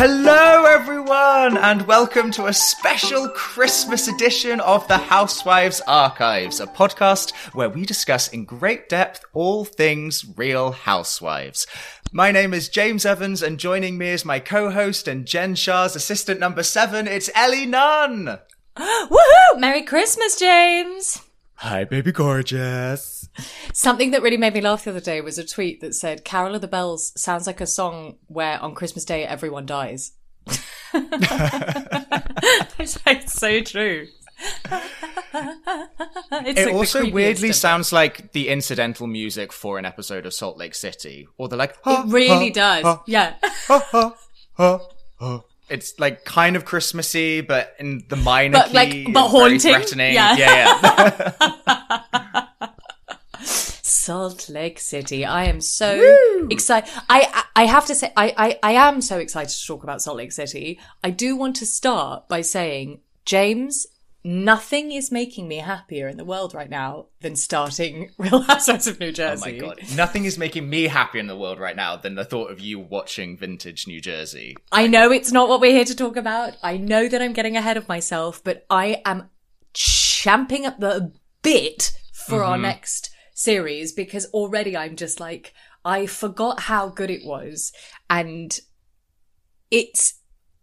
Hello, everyone, and welcome to a special Christmas edition of the Housewives Archives, a podcast where we discuss in great depth all things real housewives. My name is James Evans, and joining me is my co host and Jen Shah's assistant number seven, it's Ellie Nunn. Woohoo! Merry Christmas, James! Hi, baby gorgeous. Something that really made me laugh the other day was a tweet that said, Carol of the Bells sounds like a song where on Christmas Day everyone dies. it's like so true. It's It like also weirdly sounds like the incidental music for an episode of Salt Lake City, or they're like, "Ha, It really ha, does. ha, Yeah. Ha, ha, ha, ha." It's like kind of Christmassy, but in the minor But, key, like, it's but very haunting. threatening. Yeah. yeah, yeah. Salt Lake City. I am so excited. I, I I have to say, I, I I am so excited to talk about Salt Lake City. I do want to start by saying, James, nothing is making me happier in the world right now than starting Real Housewives of New Jersey. Oh my god. Nothing is making me happier in the world right now than the thought of you watching vintage New Jersey. I know it's not what we're here to talk about. I know that I'm getting ahead of myself, but I am champing at the bit for our mm-hmm. next series because already I'm just like, I forgot how good it was. And it's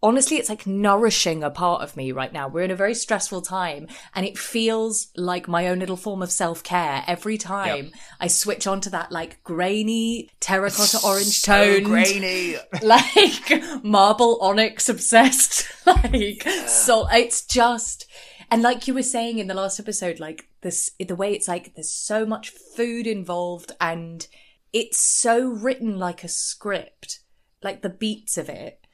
honestly, it's like nourishing a part of me right now. We're in a very stressful time and it feels like my own little form of self care every time I switch onto that like grainy terracotta orange So tone grainy. like marble onyx obsessed like so it's just and like you were saying in the last episode like this the way it's like there's so much food involved and it's so written like a script like the beats of it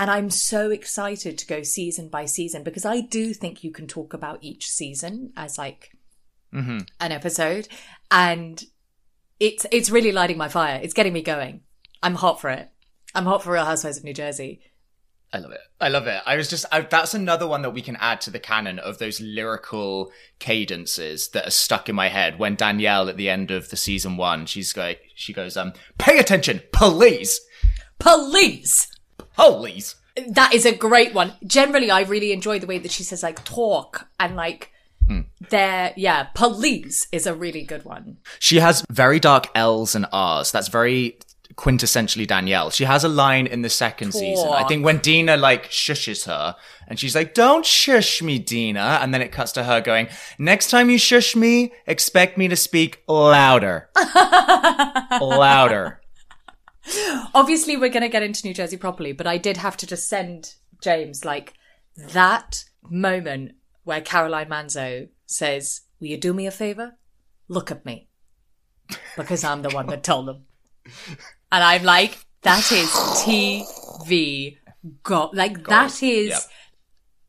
and I'm so excited to go season by season because I do think you can talk about each season as like hmm an episode and it's it's really lighting my fire. It's getting me going. I'm hot for it. I'm hot for Real Housewives of New Jersey. I love it. I love it. I was just, I, that's another one that we can add to the canon of those lyrical cadences that are stuck in my head. When Danielle at the end of the season one, she's like, she goes, um, pay attention, police! Police. Please. That is a great one. Generally, I really enjoy the way that she says like talk and like hmm. there. Yeah, police is a really good one. She has very dark L's and R's. That's very quintessentially Danielle. She has a line in the second season. I think when Dina like shushes her and she's like, don't shush me, Dina. And then it cuts to her going, next time you shush me, expect me to speak louder. louder. Obviously, we're going to get into New Jersey properly, but I did have to just send James like that moment where Caroline Manzo says, Will you do me a favor? Look at me. Because I'm the one that told them. And I'm like, that is TV go like that is Yep.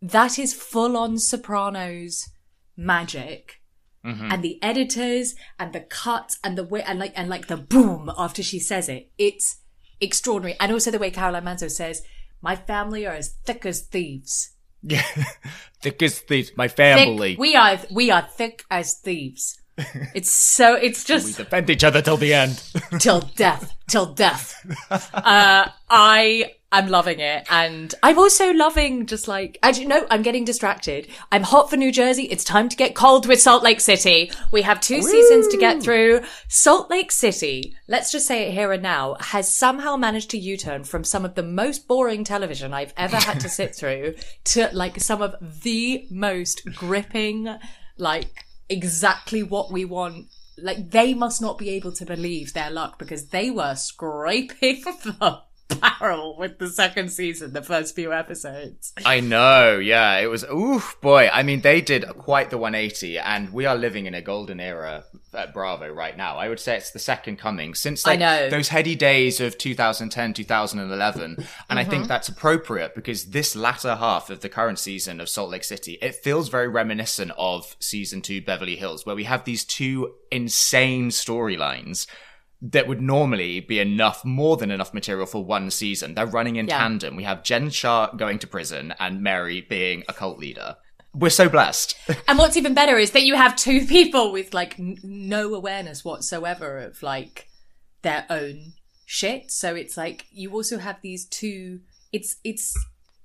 that is full on Sopranos magic. Mm-hmm. And the editors and the cuts and the way and like and like the boom after she says it. It's extraordinary. And also the way Caroline Manzo says, My family are as thick as thieves. Yeah. Thick as thieves, my Thick, family. we are we are thick as thieves. It's so it's just we defend each other till the end. till death, till death. Uh, I am loving it, and I'm also loving just like actually no, I'm getting distracted. I'm hot for New Jersey. It's time to get cold with Salt Lake City. We have two seasons to get through. Salt Lake City, let's just say it here and now, has somehow managed to U-turn from some of the most boring television I've ever had to sit through to like some of the most gripping, like exactly what we want. Like they must not be able to believe their luck because they were scraping the barrel with the second season, the first few episodes. I know, yeah. It was, oof, boy. I mean, they did quite the 180, and we are living in a golden era at Bravo right now. I would say it's the second coming since I know. those heady days of 2010, 2011. And I think mm-hmm. that's appropriate because this latter half of the current season of Salt Lake City, it feels very reminiscent of season two Beverly Hills, where we have these two insane storylines that would normally be enough, more than enough material for one season. They're running in Yeah. tandem. We have Jen Shah going to prison and Mary being a cult leader. We're so blessed. And what's even better is that you have two people with like n- no awareness whatsoever of like their own shit. So it's like you also have these two. It's it's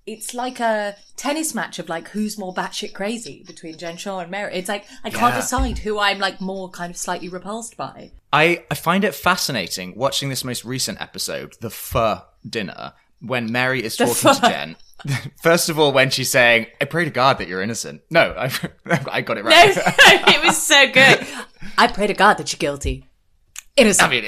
it's like a tennis match of like who's more batshit crazy between Jen Shah and Mary. It's like I can't Yeah. decide who I'm like more kind of slightly repulsed by. I, I find it fascinating watching this most recent episode, the pho dinner, when Mary is talking to. Jen. First of all, when she's saying, I pray to God that you're innocent. No, I, I got it No, right. it was so good. I pray to God that you're guilty. Innocent. I mean,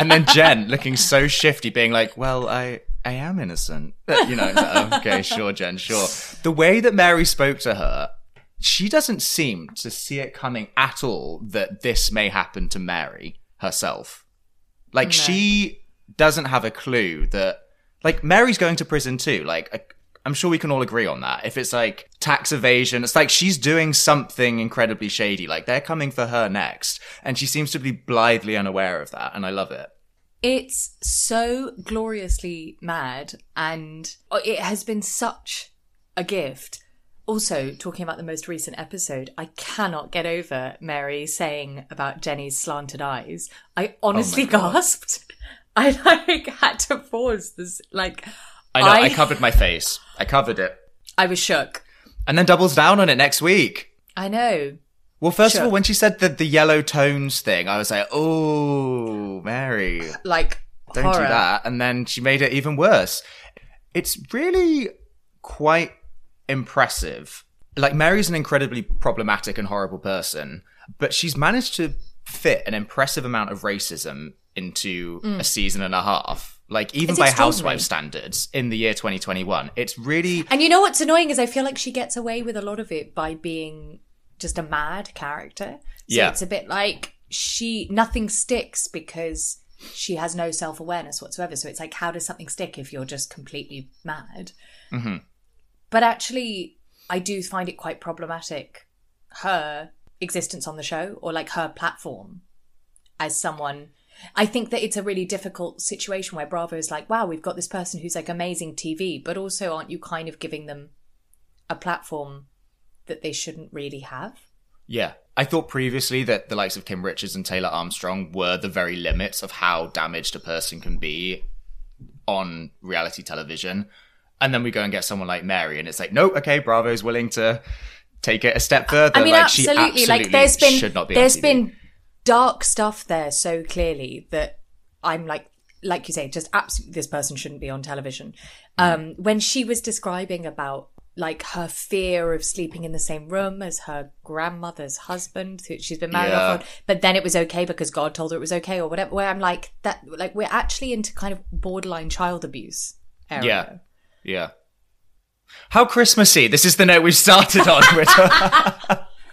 and then Jen looking so shifty, being like, "Well, I I am innocent." You know, like, um, okay, sure, Jen, sure. The way that Mary spoke to her, she doesn't seem to see it coming at all that this may happen to Mary herself. Like she doesn't have a clue that like Mary's going to prison too. Like I'm sure we can all agree on that. If it's like tax evasion, it's like she's doing something incredibly shady. Like they're coming for her next, and she seems to be blithely unaware of that, and I love it. It's so gloriously mad, and oh, it has been such a gift. Also, talking about the most recent episode, I cannot get over Mary saying about Jenny's slanted eyes. I oh honestly God. gasped. I like had to pause this. Like, I know. I, I- covered my face. I covered it, I was shook. and then doubles down on it next week. I know. Well, first of all, when she said the the yellow tones thing, I was like, "Oh, Mary, Like, don't horror. do that. And then she made it even worse. It's really quite impressive. Like, Mary's an incredibly problematic and horrible person, but she's managed to fit an impressive amount of racism into mm. a season and a half. Like, even It's by housewife standards in the year 2021. It's really. And you know what's annoying is I feel like she gets away with a lot of it by being just a mad character. So Yeah. it's a bit like she nothing sticks because she has no self awareness whatsoever. So it's like, how does something stick if you're just completely mad? Mm-hmm. But actually, I do find it quite problematic her existence on the show or like her platform as someone. I think that it's a really difficult situation where Bravo is like, wow, we've got this person who's like amazing TV, but also aren't you kind of giving them a platform that they shouldn't really have? Yeah. I thought previously that the likes of Kim Richards and Taylor Armstrong were the very limits of how damaged a person can be on reality television. And then we go and get someone like Mary, and it's like, nope, okay, Bravo's willing to take it a step further. I mean, like, absolutely. She absolutely Like, there's been be there's been dark stuff there so clearly that I'm like, like you say, just absolutely, this person shouldn't be on television. Mm. Um, when she was describing about like her fear of sleeping in the same room as her grandmother's husband, who she's been married Yeah. off on, but then it was okay because God told her it was okay or whatever. Where I'm like that, like we're actually into kind of borderline child abuse area. Yeah. Yeah. How Christmassy. This is the note we've started on.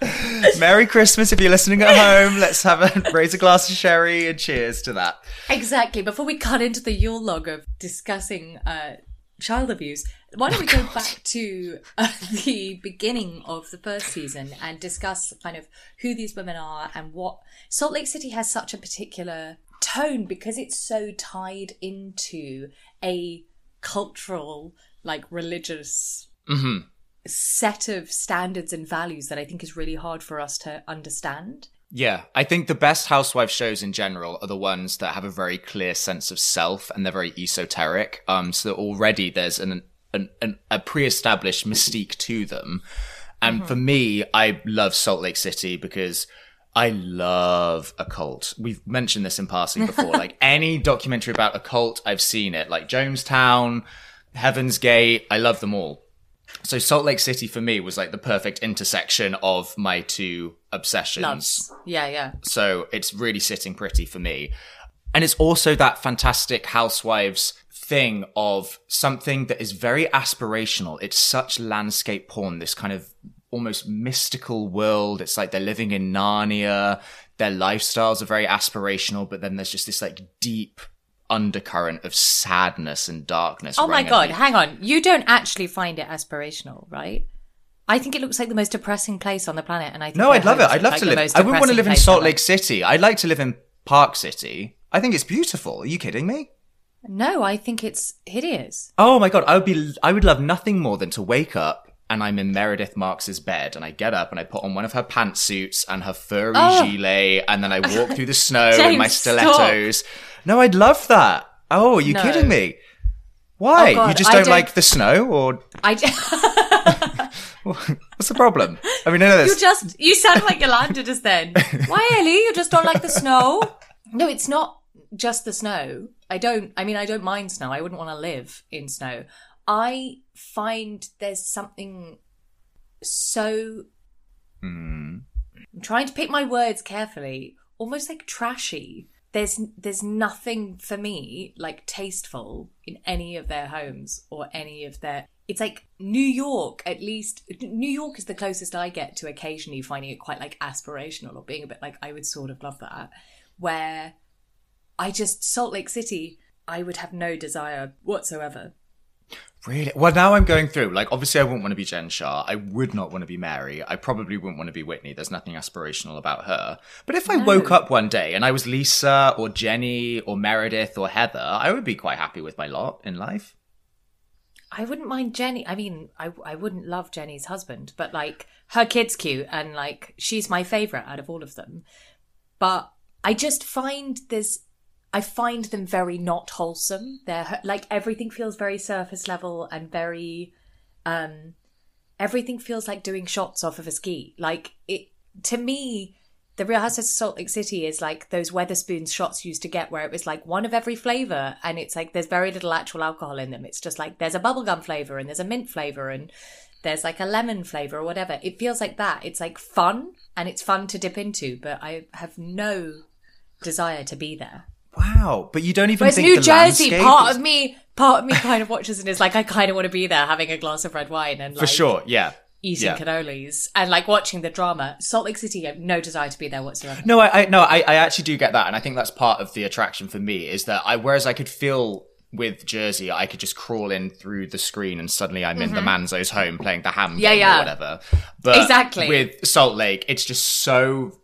Merry Christmas if you're listening at home. Let's have a raise a glass of sherry and cheers to that. Exactly. Before we cut into the Yule log of discussing uh, child abuse, why don't we Oh, go back to uh, the beginning of the first season and discuss kind of who these women are and what Salt Lake City has such a particular tone because it's so tied into a cultural, like religious Mm-hmm. set of standards and values that I think is really hard for us to understand. Yeah, I think the best housewife shows in general are the ones that have a very clear sense of self and they're very esoteric. Um, so already there's an, an, an a pre-established mystique to them. And for me, I love Salt Lake City because I love a cult. We've mentioned this in passing before. like any documentary about a cult, I've seen it. Like Jonestown, Heaven's Gate, I love them all. So Salt Lake City for me was like the perfect intersection of my two obsessions. Loves. Yeah, yeah. So it's really sitting pretty for me. And it's also that fantastic housewives thing of something that is very aspirational. It's such landscape porn, this kind of almost mystical world. It's like they're living in Narnia. Their lifestyles are very aspirational, but then there's just this like deep undercurrent of sadness and darkness. Oh my god, hang on. You don't actually find it aspirational, right? I think it looks like the most depressing place on the planet, and I think No, I'd love it. I'd love like to live. I wouldn't want to live in Salt. Lake City. I'd like to live in Park City. I think it's beautiful. Are you kidding me? No, I think it's hideous. Oh my god, I would be I would love nothing more than to wake up and I'm in Meredith Marks's bed and I get up and I put on one of her pantsuits and her furry Oh. gilet and then I walk through the snow in my James, stop. stilettos. No, I'd love that. Oh, are you No. kidding me? Oh Why? Oh you just don't, don't- like the snow or I what's the problem? I mean, none of you just you sound like Yolanda just then. Why, Ellie? You just don't like the snow? No, it's not just the snow. I don't. I mean, I don't mind snow. I wouldn't want to live in snow. I find there's something so. Hmm. I'm trying to pick my words carefully. Almost like trashy. There's there's nothing for me like tasteful in any of their homes or any of their. It's like New York, at least. New York is the closest I get to occasionally finding it quite like aspirational or being a bit like I would sort of love that. Where I just Salt Lake City, I would have no desire whatsoever. Really? Well, now I'm going through. Like, obviously, I wouldn't want to be Jen Shah. I would not want to be Mary. I probably wouldn't want to be Whitney. There's nothing aspirational about her. But if I woke up one day and I was Lisa or Jenny or Meredith or Heather, I would be quite happy with my lot in life. I wouldn't mind Jenny. I mean, I I wouldn't love Jenny's husband, but like her kid's cute and like she's my favorite out of all of them. But I just find there's I find them very not wholesome. They're like everything feels very surface level and very um everything feels like doing shots off of a ski. Like it to me the Real Housewives of Salt Lake City is like those Wetherspoons shots used to get where it was like one of every flavor and it's like there's very little actual alcohol in them. It's just like there's a bubblegum flavor and there's a mint flavor and there's like a lemon flavor or whatever. It feels like that. It's like fun and it's fun to dip into, but I have no desire to be there. Wow. But you don't even Whereas think New the Jersey, part is- of me, part of me kind of watches and is like, I kind of want to be there having a glass of red wine and For sure, yeah. eating Yeah. cannolis and like watching the drama. Salt Lake City, I have no desire to be there whatsoever. No, I, I no, I, I actually do get that, and I think that's part of the attraction for me is that I, whereas I could feel with Jersey, I could just crawl in through the screen and suddenly I'm in the Manzo's home playing the ham Mm-hmm. Yeah, game yeah. or whatever. But Exactly. with Salt Lake, it's just so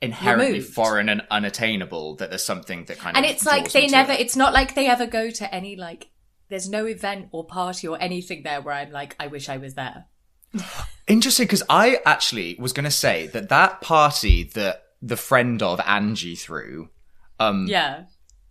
inherently Removed. foreign and unattainable that there's something that kind and of and it's like they never it. it's not like they ever go to any like there's no event or party or anything there where i'm like i wish i was there Interesting, because I actually was going to say that that party that the friend of Angie threw, um, yeah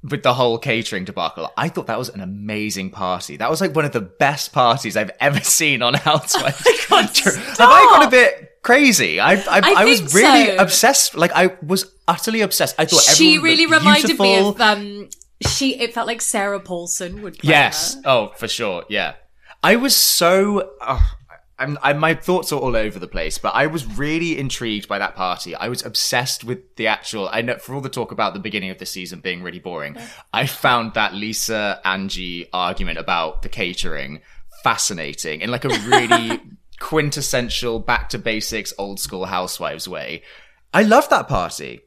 with the whole catering debacle, I thought that was an amazing party. That was like one of the best parties I've ever seen on Housewives. God, Have I gone a bit crazy? I I, I, was really so. obsessed. Like I was utterly obsessed. I thought she really reminded me of um she it felt like sarah paulson would Yes. her. Oh, for sure. Yeah. I was so. Uh, I'm, I, my thoughts are all over the place, but I was really intrigued by that party. I was obsessed with the actual. I know for all the talk about the beginning of the season being really boring, I found that Lisa Angie argument about the catering fascinating in like a really quintessential back to basics old school housewives way. I love that party.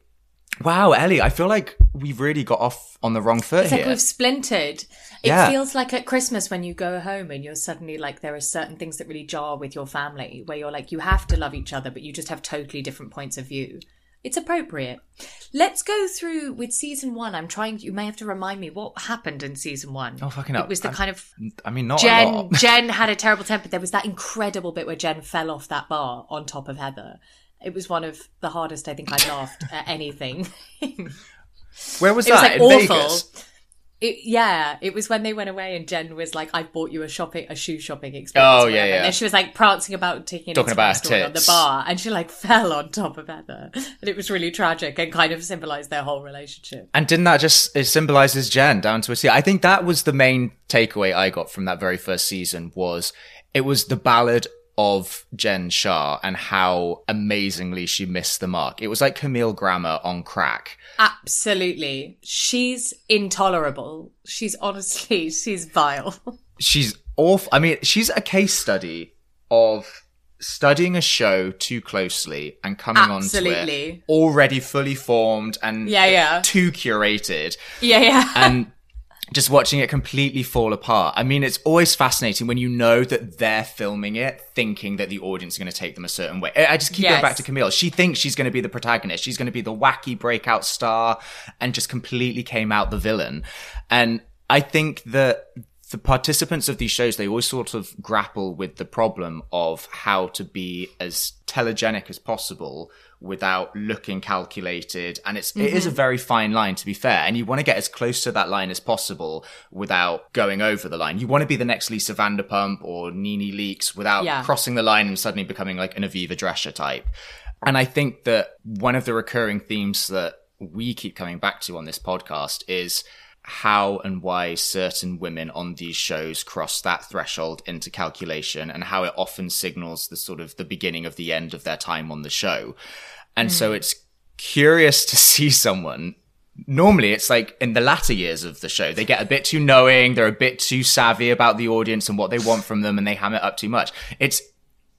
Wow, Ellie, I feel like we've really got off on the wrong foot It's here. like we've splintered. It Yeah. feels like at Christmas when you go home and you're suddenly like there are certain things that really jar with your family where you're like you have to love each other but you just have totally different points of view. It's appropriate. Let's go through with season 1. I'm trying you may have to remind me what happened in season 1. Oh, fucking up! It was the I'm- kind of I mean, not a Jen lot. Jen had a terrible temper. There was that incredible bit where Jen fell off that bar on top of Heather. It was one of the hardest I think I laughed at anything. Where was It was that? like in awful. Vegas? It, yeah, it was when they went away and Jen was like, "I bought you a shopping, a shoe shopping experience." Oh, yeah, yeah. And then she was like prancing about, taking Talking about her on the bar, and she like fell on top of Heather, and it was really tragic and kind of symbolized their whole relationship. And didn't that just it symbolizes Jen down to a T? I think that was the main takeaway I got from that very first season was it was the ballad of Jen Shah and how amazingly she missed the mark. It was like Camille Grammer on crack. Absolutely. She's intolerable. She's honestly, she's vile. She's awful. I mean, she's a case study of studying a show too closely and coming onto Absolutely. it already fully formed and Yeah, yeah. too curated. Yeah, yeah. and just watching it completely fall apart. I mean, it's always fascinating when you know that they're filming it thinking that the audience is going to take them a certain way. I I just keep going back to Camille. She thinks she's going to be the protagonist. She's going to be the wacky breakout star and just completely came out the villain. And I think that the participants of these shows, they always sort of grapple with the problem of how to be as telegenic as possible without looking calculated. And it's, it is a mm-hmm. very fine line to be fair. And you want to get as close to that line as possible without going over the line. You want to be the next Lisa Vanderpump or Nene Leakes without Yeah. crossing the line and suddenly becoming like an Aviva Drescher type. And I think that one of the recurring themes that we keep coming back to on this podcast is how and why certain women on these shows cross that threshold into calculation and how it often signals the sort of the beginning of the end of their time on the show. And so hmm. it's curious to see someone normally it's like in the latter years of the show they get a bit too knowing they're a bit too savvy about the audience and what they want from them and they ham it up too much. It's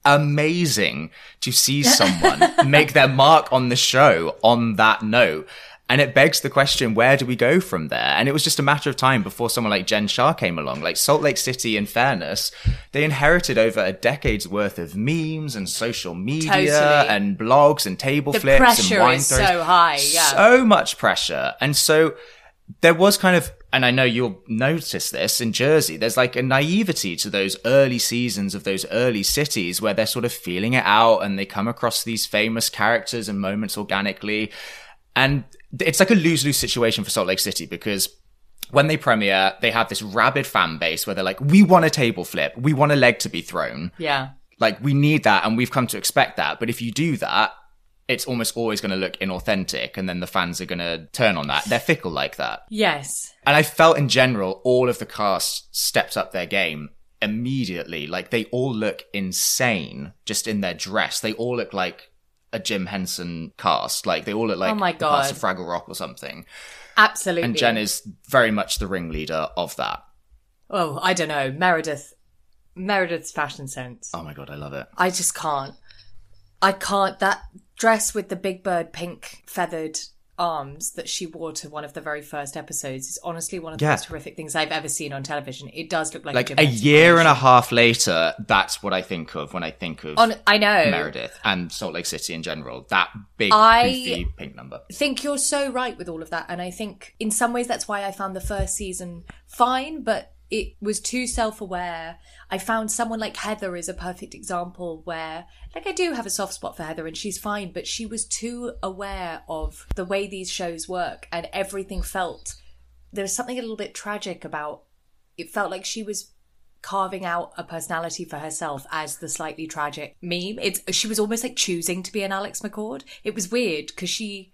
amazing to see someone make their mark on the show on that note and it begs the question where do we go from there and it was just a matter of time before someone like jen shah came along like salt lake city in fairness they inherited over a decade's worth of memes and social media Totally. and blogs and table the flips pressure and wine is throws so high. Yeah. so much pressure. And so there was kind of, and I know you'll notice this in Jersey, there's like a naivety to those early seasons of those early cities where they're sort of feeling it out and they come across these famous characters and moments organically. And it's like a lose lose situation for Salt Lake City because when they premiere, they have this rabid fan base where they're like, we want a table flip. We want a leg to be thrown. yeah. Like we need that and we've come to expect that. But if you do that, it's almost always going to look inauthentic and then the fans are going to turn on that. They're fickle like that. Yes. And I felt in general, all of the cast stepped up their game immediately. Like they all look insane just in their dress. They all look like a Jim Henson cast. Like they all look like Oh my the parts of Fraggle Rock or something. Absolutely. And Jen is very much the ringleader of that. oh, I don't know. Meredith. Meredith's fashion sense. Oh my God, I love it. I just can't. I can't. That dress with the Big Bird pink feathered arms that she wore to one of the very first episodes is honestly one of the Yeah. most horrific things I've ever seen on television. It does look like, Like a Henson year and a half later, that's what I think of when I think of On, I know. Meredith and Salt Lake City in general. That big I- pink number. think you're so right with all of that. And I think in some ways that's why I found the first season fine, but it was too self aware. I found someone like Heather is a perfect example where, like, I do have a soft spot for Heather and she's fine, but she was too aware of the way these shows work and everything felt. There was something a little bit tragic about it, felt like she was carving out a personality for herself as the slightly tragic meme. It's she was almost like choosing to be an Alex McCord. It was weird because she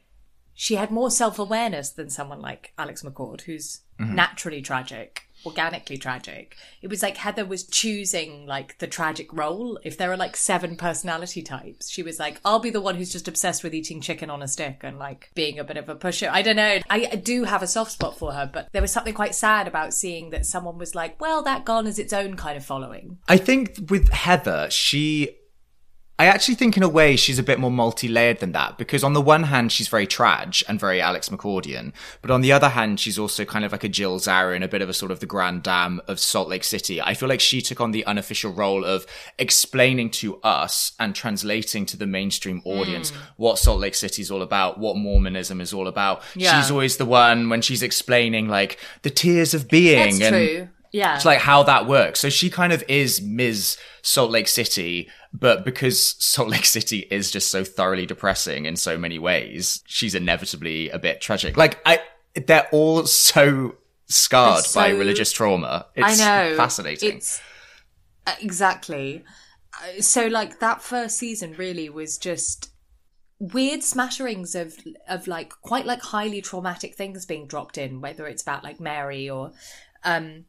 she had more self awareness than someone like Alex McCord, who's mm-hmm. naturally tragic, organically tragic. It was like Heather was choosing like the tragic role. If there are like seven personality types, she was like, I'll be the one who's just obsessed with eating chicken on a stick and like being a bit of a pusher. I don't know. I do have a soft spot for her, but there was something quite sad about seeing that someone was like, well, that gone is its own kind of following. I think with Heather, she. I actually think in a way she's a bit more multi-layered than that because on the one hand she's very trage and very Alex McCordian, but on the other hand she's also kind of like a Jill Zara Zarin, a bit of a sort of the grand dame of Salt Lake City. I feel like she took on the unofficial role of explaining to us and translating to the mainstream audience mm. what Salt Lake City is all about, what Mormonism is all about. Yeah. She's always the one when she's explaining like the tears of being That's and true. Yeah. it's like how that works. So she kind of is Ms. Salt Lake City, but because Salt Lake City is just so thoroughly depressing in so many ways, she's inevitably a bit tragic. Like I, they're all so scarred They're by religious trauma. It's I know. fascinating. It's uh, exactly. Uh, So like that first season really was just weird smatterings of of like quite like highly traumatic things being dropped in whether it's about like Mary or um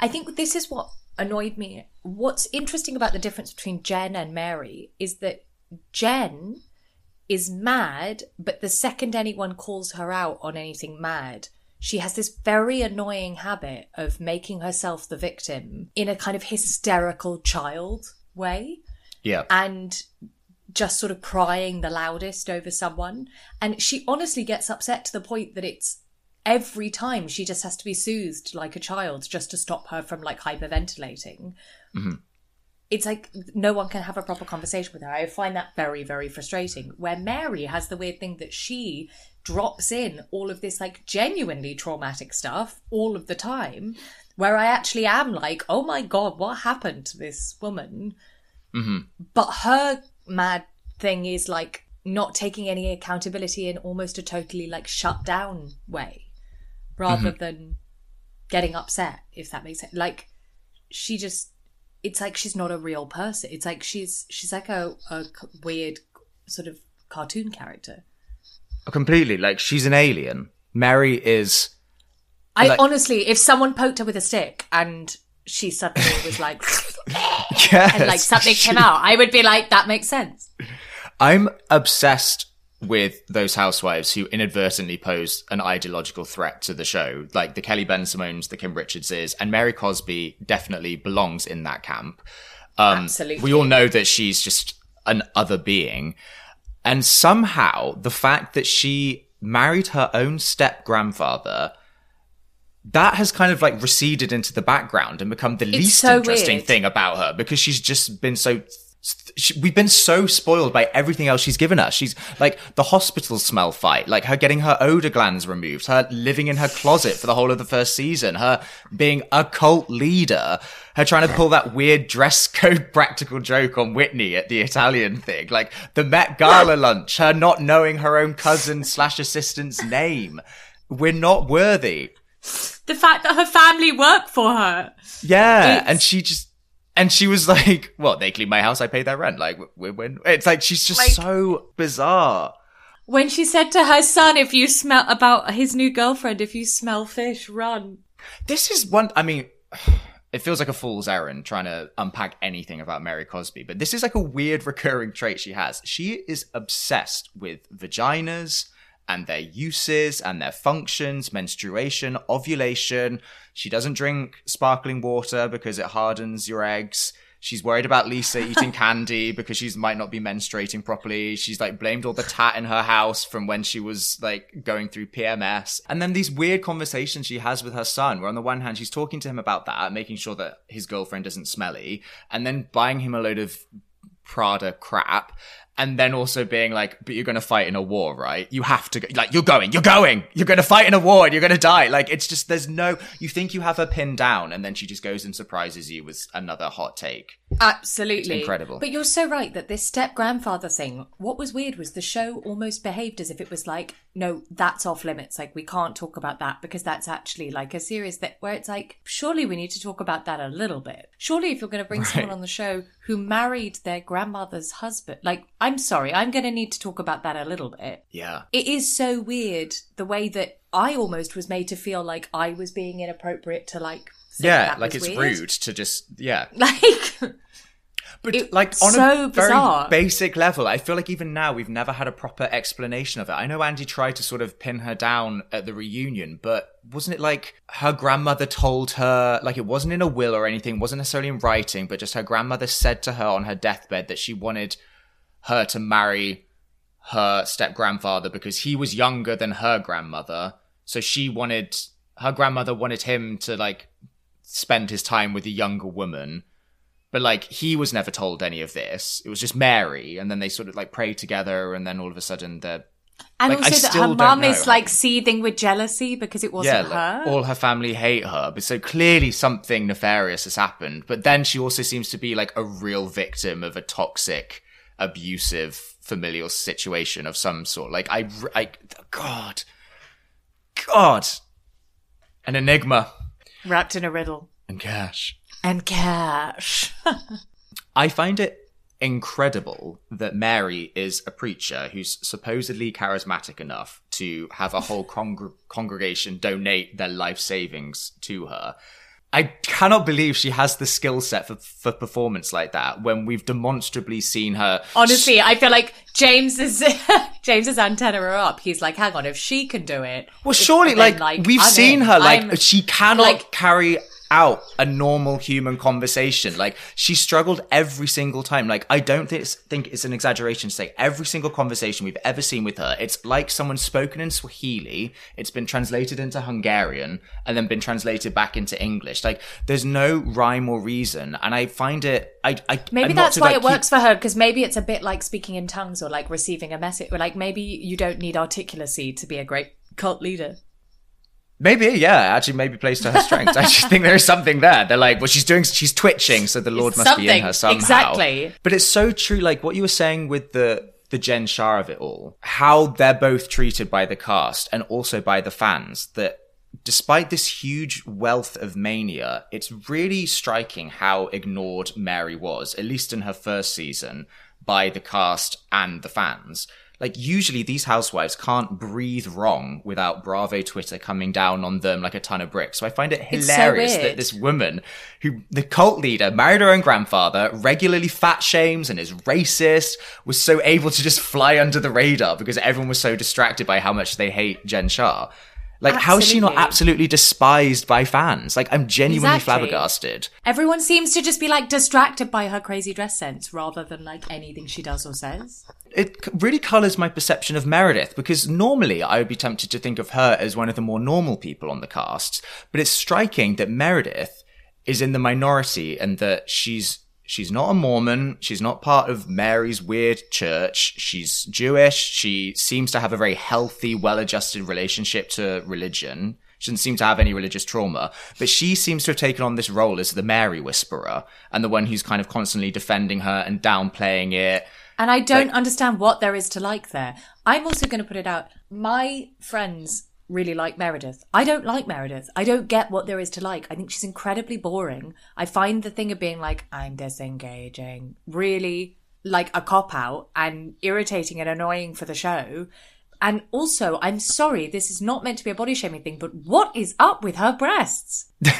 I think this is what annoyed me. What's interesting about the difference between Jen and Mary is that Jen is mad, but the second anyone calls her out on anything mad, she has this very annoying habit of making herself the victim in a kind of hysterical child way Yeah. and just sort of crying the loudest over someone. And she honestly gets upset to the point that it's every time she just has to be soothed like a child just to stop her from like hyperventilating. Mm-hmm. It's like no one can have a proper conversation with her. I find that very, very frustrating. Where Mary has the weird thing that she drops in all of this like genuinely traumatic stuff all of the time. Where I actually am like, oh my god, what happened to this woman? Mm-hmm. But her mad thing is like not taking any accountability in almost a totally like shut down way rather mm-hmm. than getting upset, if that makes sense. Like she just it's like she's not a real person. It's like she's she's like a weird sort of cartoon character. Completely. Like she's an alien. Mary is I Like- honestly, if someone poked her with a stick and she suddenly was like, yes, and like something she- came out, I would be like, that makes sense. I'm obsessed with those housewives who inadvertently pose an ideological threat to the show, like the Kelly Bensimons, the Kim Richardses, and Mary Cosby definitely belongs in that camp. Um, Absolutely. We all know that she's just an other being. And somehow the fact that she married her own step grandfather, that has kind of like receded into the background and become the least so interesting weird. thing about her because she's just been so. We've been so spoiled by everything else she's given us. She's like the hospital smell fight, like her getting her odor glands removed, her living in her closet for the whole of the first season, her being a cult leader, her trying to pull that weird dress code practical joke on Whitney at the Italian thing, like the Met Gala lunch, her not knowing her own cousin slash assistant's name. We're not worthy. The fact that her family work for her. Yeah, It's- and she just and she was like, "Well, they clean my house, I pay their rent." Like, we win. It's like she's just Like- so bizarre. When she said to her son, if you smell about his new girlfriend, if you smell fish, run. This is one. I mean, it feels like a fool's errand trying to unpack anything about Mary Cosby, but this is like a weird recurring trait she has. She is obsessed with vaginas and their uses and their functions, menstruation, ovulation. She doesn't drink sparkling water because it hardens your eggs. She's worried about Lisa eating candy because she might not be menstruating properly. She's like blamed all the tat in her house from when she was like going through PMS. And then these weird conversations she has with her son, where on the one hand, she's talking to him about that, making sure that his girlfriend isn't smelly, and then buying him a load of Prada crap. And then also being like, but you're going to fight in a war, right? You have to go. Like, you're going, you're going, you're going to fight in a war and you're going to die. Like, it's just, there's no, you think you have her pinned down and then she just goes and surprises you with another hot take. Absolutely. It's incredible. But you're so right that this step grandfather thing, what was weird was the show almost behaved as if it was like, no, that's off limits. Like, we can't talk about that because that's actually like a series that, where it's like, surely we need to talk about that a little bit. Surely if you're going to bring someone on the show who married their grandmother's husband, like, I'm sorry, I'm going to need to talk about that a little bit. Yeah. It is so weird the way that I almost was made to feel like I was being inappropriate to like, Yeah. Like it's weird. rude to just, yeah. Like, But It- like on so a very bizarre. basic level, I feel like even now we've never had a proper explanation of it. I know Andy tried to sort of pin her down at the reunion, but wasn't it like her grandmother told her, like it wasn't in a will or anything, wasn't necessarily in writing, but just her grandmother said to her on her deathbed that she wanted her to marry her step grandfather because he was younger than her grandmother. So she wanted, her grandmother wanted him to like spend his time with a younger woman. But like he was never told any of this. It was just Mary, and then they sort of like pray together, and then all of a sudden they're And Like, I also that still her mum is like seething with jealousy because it wasn't yeah, like, her. all her family hate her. But so clearly something nefarious has happened. But then she also seems to be like a real victim of a toxic, abusive familial situation of some sort. Like I, I, God, God, an enigma Wrapped in a riddle. and cash. And cash. I find it incredible that Mary is a preacher who's supposedly charismatic enough to have a whole congr- congregation donate their life savings to her. I cannot believe she has the skill set for, for performance like that when we've demonstrably seen her. Honestly, I feel like James is James's antenna are up. He's like, hang on, if she can do it, Well, surely, then, like, we've seen in. her, like I'm- she cannot like- carry out a normal human conversation. Like she struggled every single time. Like I don't think it's, think it's an exaggeration to say every single conversation we've ever seen with her, it's like someone spoken in Swahili. It's been translated into Hungarian and then been translated back into English. Like there's no rhyme or reason, and I find it. I, I Maybe not that's to, why like, it keep- works for her because maybe it's a bit like speaking in tongues or like receiving a message. Or like maybe you don't need articulacy to be a great cult leader. Maybe, yeah, actually, maybe plays to her strengths. I just think there is something there. They're like, well, she's doing, she's twitching, so the Lord must be in her somehow. exactly. But it's so true, like what you were saying with the the Jen Shah of it all, how they're both treated by the cast and also by the fans. That despite this huge wealth of mania, it's really striking how ignored Mary was, at least in her first season, by the cast and the fans. Like usually these housewives can't breathe wrong without Bravo Twitter coming down on them like a ton of bricks. So I find it It's so hilarious that this woman who the cult leader married her own grandfather, regularly fat shames and is racist, was so able to just fly under the radar because everyone was so distracted by how much they hate Jen Shah. Like, how is she not Absolutely. despised by fans? Like, I'm genuinely Exactly. flabbergasted. Everyone seems to just be like distracted by her crazy dress sense rather than like anything she does or says. it really colors my perception of Meredith because normally I would be tempted to think of her as one of the more normal people on the cast, but it's striking that Meredith is in the minority and that she's she's not a Mormon, she's not part of Mary's weird church, she's Jewish, she seems to have a very healthy, well-adjusted relationship to religion. She doesn't seem to have any religious trauma, but she seems to have taken on this role as the Mary whisperer and the one who's kind of constantly defending her and downplaying it. And I don't understand what there is to like there. I'm also going to put it out. My friends really like Meredith. I don't like Meredith. I don't get what there is to like. I think she's incredibly boring. I find the thing of being like, I'm disengaging, really like a cop out and irritating and annoying for the show. And also, I'm sorry, this is not meant to be a body shaming thing, but what is up with her breasts?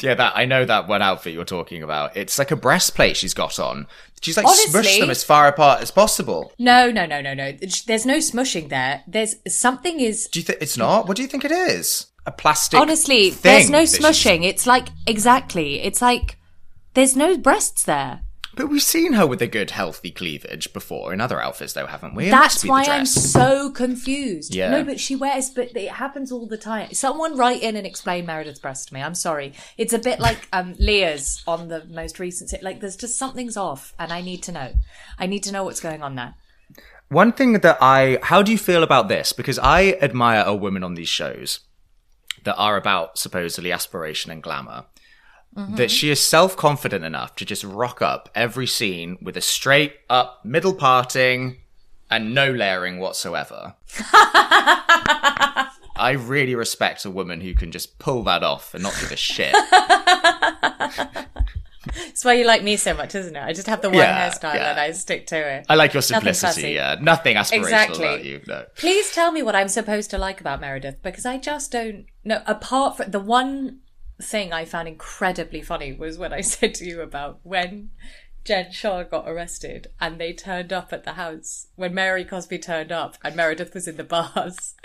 Yeah, that I know that one outfit you're talking about. It's like a breastplate she's got on. She's like smushed them as far apart as possible. No, no, no, no, no. There's no smushing there. There's something is Do you think it's not? What do you think it is? A plastic. Honestly, there's no that she's- smushing. It's like exactly. It's like there's no breasts there. But we've seen her with a good, healthy cleavage before in other outfits, though, haven't we? It That's why I'm so confused. Yeah. No, but she wears, but it happens all the time. Someone write in and explain Meredith's breast to me. I'm sorry. It's a bit like um, Leah's on the most recent. Like, there's just something's off, and I need to know. I need to know what's going on there. One thing that I, how do you feel about this? Because I admire a woman on these shows that are about supposedly aspiration and glamour. That mm-hmm. she is self confident enough to just rock up every scene with a straight up middle parting and no layering whatsoever. I really respect a woman who can just pull that off and not give a shit. That's why you like me so much, isn't it? I just have the one Yeah, hairstyle yeah. and I stick to it. I like your simplicity. fussy. Yeah, nothing aspirational Exactly. about you. No. Please tell me what I'm supposed to like about Meredith because I just don't know. Apart from the one thing I found incredibly funny was when I said to you about when Jen Shah got arrested and they turned up at the house when Mary Cosby turned up and Meredith was in the bars.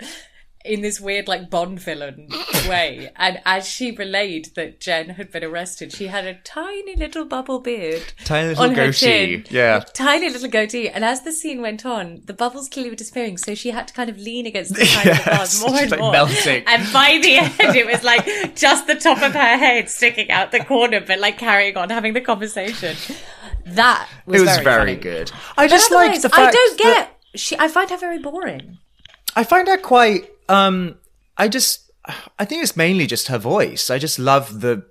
In this weird, like Bond villain way, and as she relayed that Jen had been arrested, she had a tiny little bubble beard, Tiny little on her goatee, chin, yeah. tiny little goatee. And as the scene went on, the bubbles clearly were disappearing, so she had to kind of lean against the side of the Yes, bars more she's, and like, more. melting. And by the end, it was like just the top of her head sticking out the corner, but like carrying on, having the conversation. That was It was very, very, good. I But just like the fact I don't that- get. She, I find her very boring. I find her quite. Um, I just. I think it's mainly just her voice. I just love the.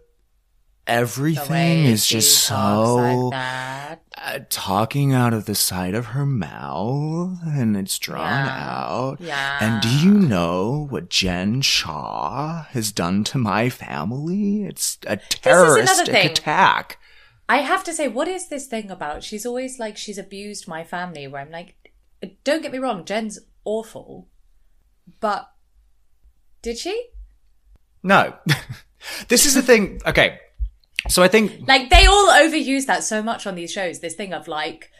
Everything is just so that. uh, talking out of the side of her mouth, and it's drawn Yeah. out. Yeah. And do you know what Jen Shah has done to my family? It's a terroristic thing. attack. I have to say, what is this thing about? She's always like she's abused my family. Where I'm like, don't get me wrong, Jen's awful, but did she? No. This is the thing. Okay. So I think Like they all overuse that so much on these shows. This thing of like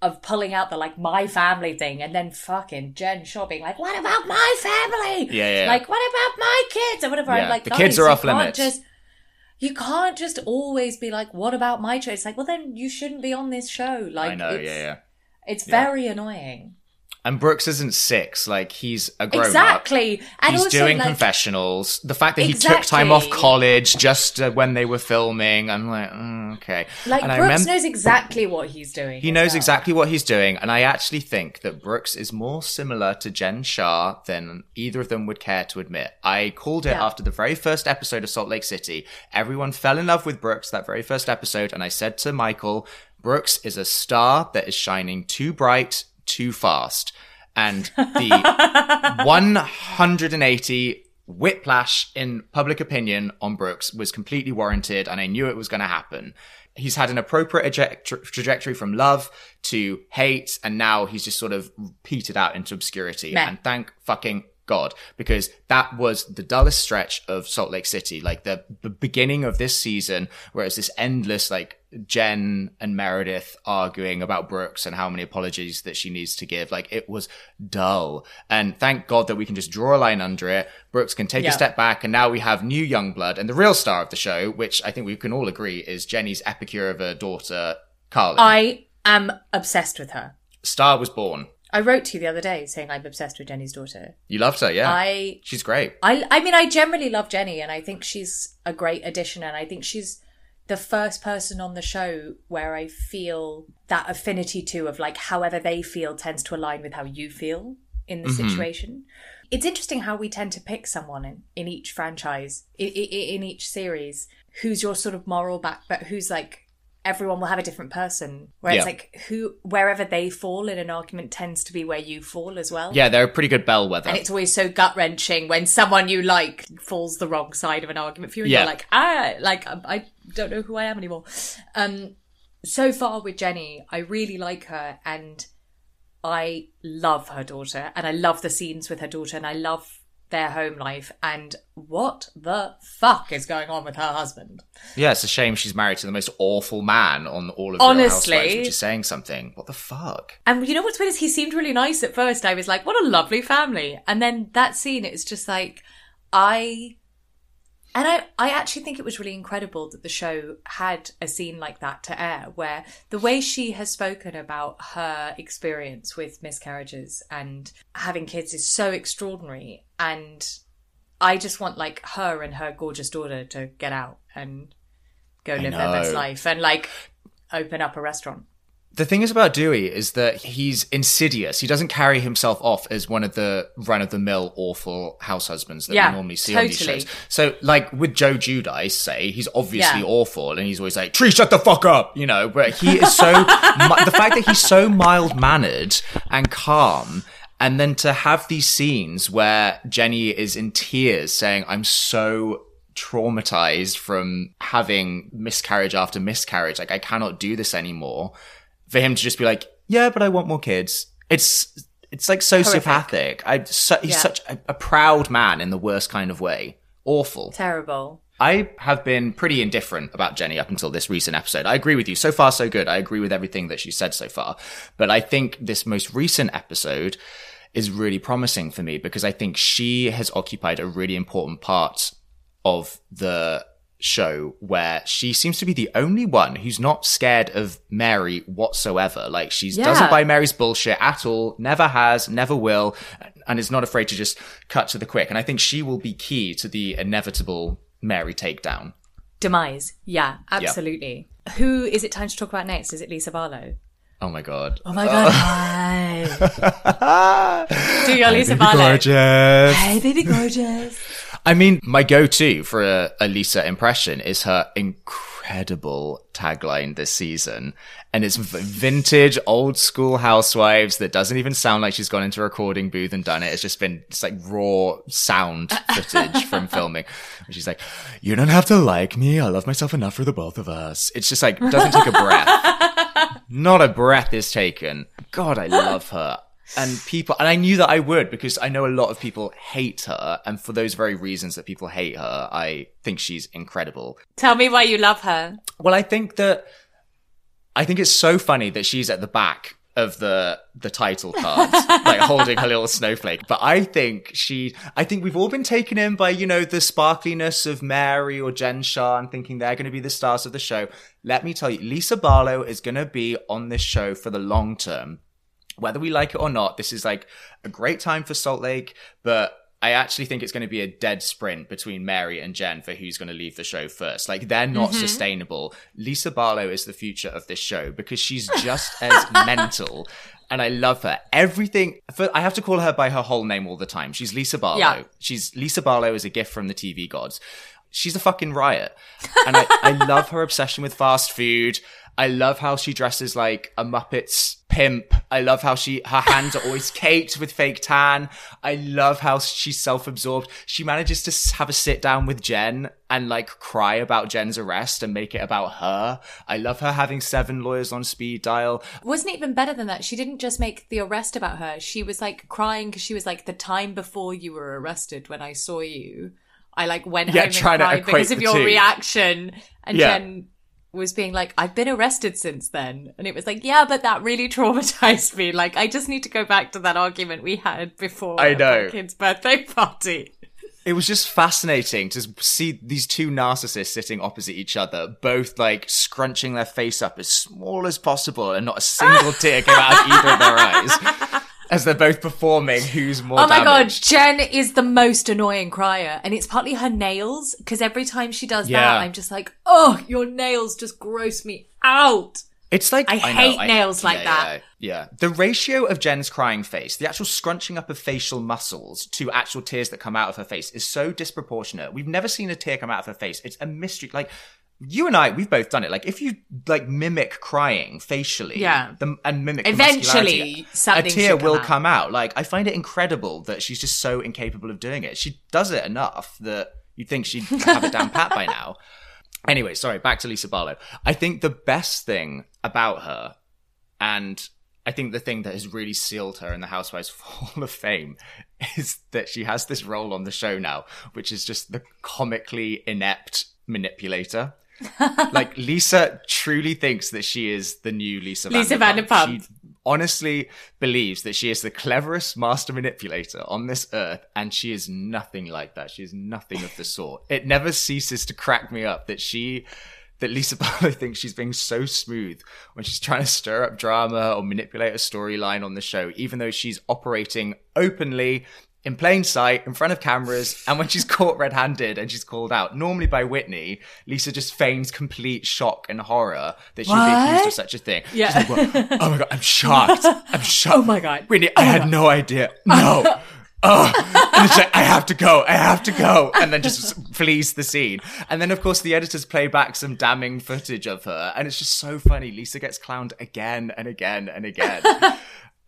of pulling out the like my family thing and then fucking Jen Shah being like, What about my family? Yeah, yeah. Like, what about my kids? Or whatever. Yeah, I'm like, the kids are off limits. Just, you can't just always be like, What about my choice? Like, well then you shouldn't be on this show. Like I know, it's, yeah, yeah. It's very annoying. And Brooks isn't six. Like he's a grown up. Exactly. And He's also, doing like, confessionals. The fact that he took time off college just uh, when they were filming, I'm like, mm, okay. Like and I Brooks knows exactly what he's doing. He knows well. exactly what he's doing, and I actually think that Brooks is more similar to Jen Shah than either of them would care to admit. I called it Yeah. after the very first episode of Salt Lake City. Everyone fell in love with Brooks that very first episode, and I said to Michael, Brooks is a star that is shining too bright, too fast. And the 180 whiplash in public opinion on Brooks was completely warranted, and I knew it was going to happen. He's had an appropriate tra- trajectory from love to hate, and now he's just sort of petered out into obscurity. Meh. And thank fucking God, because that was the dullest stretch of Salt Lake City. Like the, the beginning of this season, where it's this endless, like Jen and Meredith arguing about Brooks and how many apologies that she needs to give. Like it was dull. And thank God that we can just draw a line under it. Brooks can take Yeah. a step back, and now we have new young blood and the real star of the show, which I think we can all agree is Jenny's epicure of a daughter, Carly. I am obsessed with her. Star was born. I wrote to you the other day saying I'm obsessed with Jenny's daughter. You loved her, yeah. I She's great. I I mean I generally love Jenny and I think she's a great addition and I think she's the first person on the show where I feel that affinity to of like however they feel tends to align with how you feel in the mm-hmm. situation. It's interesting how we tend to pick someone in, in each franchise, in, in each series, who's your sort of moral back, but who's like everyone will have a different person. Where Yeah. it's like who wherever they fall in an argument tends to be where you fall as well. Yeah, they're a pretty good bellwether. And it's always so gut wrenching when someone you like falls the wrong side of an argument for you, and Yeah. you're like, ah, like I, I don't know who I am anymore. Um, so far with Jenny, I really like her, and I love her daughter, and I love the scenes with her daughter, and I love their home life. And what the fuck is going on with her husband? Yeah, it's a shame she's married to the most awful man on all of Real Honestly. Housewives, which is saying something. What the fuck? And you know what's weird is he seemed really nice at first. I was like, what a lovely family. And then that scene, it's just like, I, and I, I actually think it was really incredible that the show had a scene like that to air, where the way she has spoken about her experience with miscarriages and having kids is so extraordinary. And I just want like her and her gorgeous daughter to get out and go live their best life and like open up a restaurant. The thing is about Duy is that he's insidious. He doesn't carry himself off as one of the run of the mill awful house husbands that Yeah, we normally see on these shows. So, like with Joe Giudice, say he's obviously Yeah. awful, and he's always like, "Tree, shut the fuck up," you know. But he is so the fact that he's so mild mannered and calm. And then to have these scenes where Jenny is in tears saying, I'm so traumatized from having miscarriage after miscarriage. Like, I cannot do this anymore. For him to just be like, yeah, but I want more kids. It's, it's like sociopathic. I, su- he's Yeah. such a, a proud man in the worst kind of way. Awful. Terrible. I have been pretty indifferent about Jenny up until this recent episode. I agree with you. So far, so good. I agree with everything that she said so far. But I think this most recent episode is really promising for me because I think she has occupied a really important part of the show where she seems to be the only one who's not scared of Mary whatsoever. Like she Yeah. doesn't buy Mary's bullshit at all, never has, never will, and is not afraid to just cut to the quick. And I think she will be key to the inevitable Mary takedown. Demise. Yeah, absolutely. Who is it time to talk about next? Is it Lisa Barlow? Oh my god. Oh my god, uh, hi. Do your Lisa Barlow. Gorgeous. Hey, baby gorgeous. I mean, my go-to for a, a Lisa impression is her incredible tagline this season. And it's vintage, old school housewives that doesn't even sound like she's gone into a recording booth and done it. It's just been, it's like raw sound footage from filming. And she's like, you don't have to like me. I love myself enough for the both of us. It's just like, doesn't take a breath. Not a breath is taken. God, I love her. And people, and I knew that I would because I know a lot of people hate her. And for those very reasons that people hate her, I think she's incredible. Tell me why you love her. Well, I think that, I think it's so funny that she's at the back of the the title cards, like holding her little snowflake. But I think she, I think we've all been taken in by you know the sparkliness of Mary or Jen Shah and thinking they're going to be the stars of the show. Let me tell you, Lisa Barlow is going to be on this show for the long term. Whether we like it or not, this is like a great time for Salt Lake, but I actually think it's going to be a dead sprint between Mary and Jen for who's going to leave the show first. Like they're not Mm-hmm. sustainable. Lisa Barlow is the future of this show because she's just as mental. And I love her. Everything, for, I have to call her by her whole name all the time. She's Lisa Barlow. Yeah. She's Lisa Barlow is a gift from the TV gods. She's a fucking riot. And I, I love her obsession with fast food. I love how she dresses like a Muppets pimp. I love how she, her hands are always caked with fake tan. I love how she's self-absorbed. She manages to have a sit down with Jen and like cry about Jen's arrest and make it about her. I love her having seven lawyers on speed dial. Wasn't even better than that. She didn't just make the arrest about her. She was like crying because she was like, the time before you were arrested when I saw you, I like went Yeah, home and cried because of your two. reaction. And Yeah. Jen was being like, I've been arrested since then. And it was like, yeah, but that really traumatized me. Like, I just need to go back to that argument we had before I know. my kid's birthday party. It was just fascinating to see these two narcissists sitting opposite each other, both like scrunching their face up as small as possible and not a single tear came out of either of their eyes as they're both performing who's more Oh my god. Jen is the most annoying crier. And it's partly her nails, because every time she does Yeah. that, I'm just like, oh, your nails just gross me out. It's like I know, hate nails like yeah, that. Yeah, yeah. The ratio of Jen's crying face, the actual scrunching up of facial muscles to actual tears that come out of her face is so disproportionate. We've never seen a tear come out of her face. It's a mystery. Like you and I, we've both done it. Like if you like mimic crying facially, Yeah. the, and mimic Eventually, a tear come will out. come out. Like I find it incredible that she's just so incapable of doing it. She does it enough that you'd think she'd have it down pat by now. Anyway, sorry, back to Lisa Barlow. I think the best thing about her, and I think the thing that has really sealed her in the Housewives Hall of Fame, is that she has this role on the show now, which is just the comically inept manipulator. like Lisa truly thinks that she is the new Lisa, Lisa Vanderpump. Vanderpump. She honestly believes that she is the cleverest master manipulator on this earth, and she is nothing like that. She is nothing of the sort. It never ceases to crack me up that she, that Lisa Barlow thinks she's being so smooth when she's trying to stir up drama or manipulate a storyline on the show, even though she's operating openly. In plain sight, in front of cameras, and when she's caught red handed and she's called out, normally by Whitney, Lisa just feigns complete shock and horror that she'd be accused of such a thing. Yeah. She's like, "What? oh my god, I'm shocked. I'm shocked. Oh my God. Whitney, oh I had no idea. No. oh. And it's like, I have to go. I have to go. And then just flees the scene. And then, of course, the editors play back some damning footage of her. And it's just so funny. Lisa gets clowned again and again and again.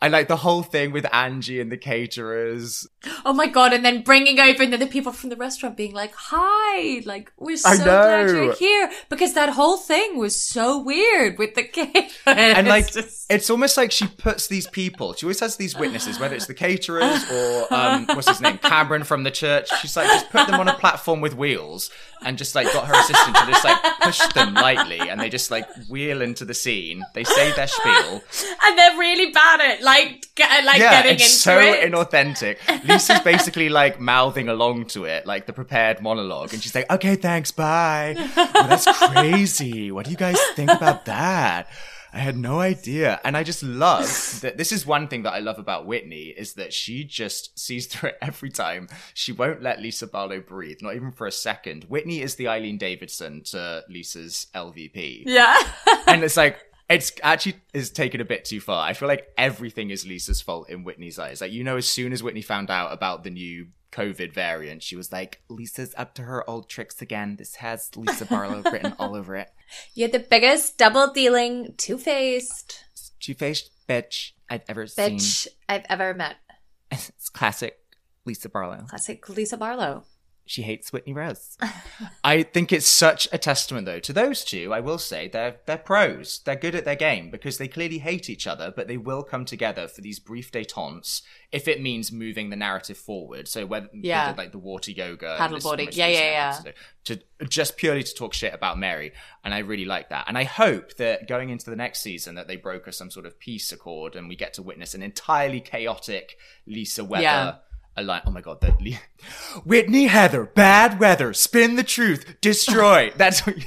I like the whole thing with Angie and the caterers. Oh my god! And then bringing over, and then the people from the restaurant being like, "Hi, like we're so glad you're here," because that whole thing was so weird with the cake. and like It's just- it's almost like she puts these people she always has these witnesses whether it's the caterers or um what's his name cameron from the church she's like just put them on a platform with wheels and just like got her assistant to just like push them lightly and they just like wheel into the scene. They say their spiel. And they're really bad at like get, uh, like yeah getting into so it. So inauthentic. Lisa's basically like mouthing along to it like the prepared monologue and she's like okay thanks bye. Well, that's crazy. What do you guys think about that I had no idea. And I just love that this is one thing that I love about Whitney is that she just sees through it every time. She won't let Lisa Barlow breathe, not even for a second. Whitney is the Eileen Davidson to Lisa's LVP. yeah. and it's like it's actually is taken a bit too far. I feel like everything is Lisa's fault in Whitney's eyes. Like you know, as soon as Whitney found out about the new COVID variant, she was like, "Lisa's up to her old tricks again. This has Lisa Barlow written all over it. You're the biggest double dealing, two faced Two faced bitch I've ever seen. bitch I've ever met. It's classic Lisa Barlow. Classic Lisa Barlow. She hates Whitney Rose. I think it's such a testament, though, to those two. I will say they're they're pros. They're good at their game because they clearly hate each other, but they will come together for these brief détentes if it means moving the narrative forward. So whether Yeah. they did, like the water yoga, Paddleboarding. Yeah, yeah, yeah. episode, to just purely to talk shit about Mary, and I really like that. And I hope that going into the next season that they broker some sort of peace accord and we get to witness an entirely chaotic Lisa Weather. Yeah. A line, oh my god, Le- Whitney Heather, bad weather, spin the truth, destroy. That's what you,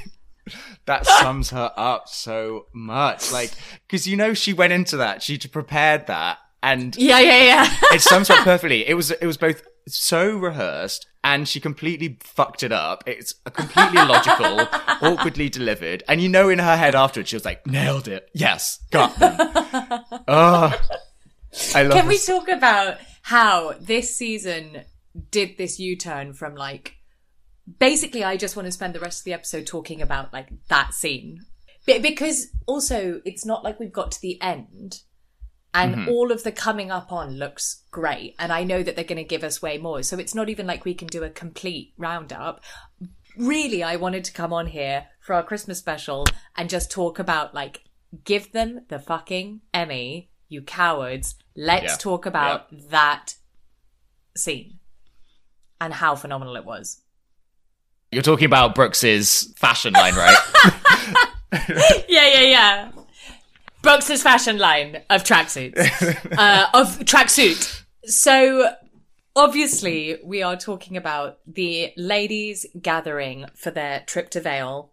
that sums her up so much. Like, because you know she went into that, she prepared that, and Yeah, yeah, yeah. it sums up perfectly. It was it was both so rehearsed and she completely fucked it up. It's a completely illogical, awkwardly delivered, and you know in her head afterwards she was like, "Nailed it, yes, got them." oh, I love. Can we this. talk about how this season did this U-turn from like basically I just want to spend the rest of the episode talking about like that scene. Be- because also it's not like we've got to the end and mm-hmm. all of the coming up on looks great and I know that they're going to give us way more. So it's not even like we can do a complete roundup. Really, I wanted to come on here for our Christmas special and just talk about like give them the fucking Emmy, you cowards. Let's Yeah. talk about that scene and how phenomenal it was. You're talking about Brooks's fashion line, right? yeah, yeah, yeah. Brooks's fashion line of tracksuits, uh, of tracksuit. So obviously, we are talking about the ladies gathering for their trip to Vail,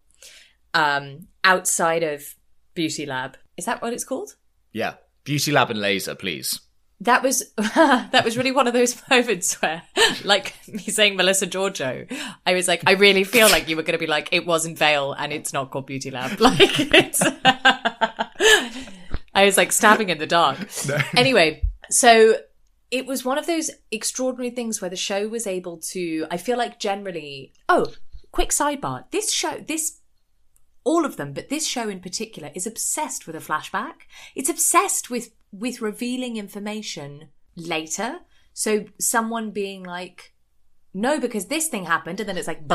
um, outside of Beauty Lab. Is that what it's called? yeah, Beauty Lab and Laser, please. That was that was really one of those moments where, like me saying Melissa Giorgio, I was like, I really feel like you were going to be like, it wasn't Vail and it's not called Beauty Lab. Like it's, I was like stabbing in the dark. Anyway, so it was one of those extraordinary things where the show was able to. I feel like generally. Oh, quick sidebar. This show, this all of them, but this show in particular is obsessed with a flashback. It's obsessed with with revealing information later. So someone being like, "No, because this thing happened," and then it's like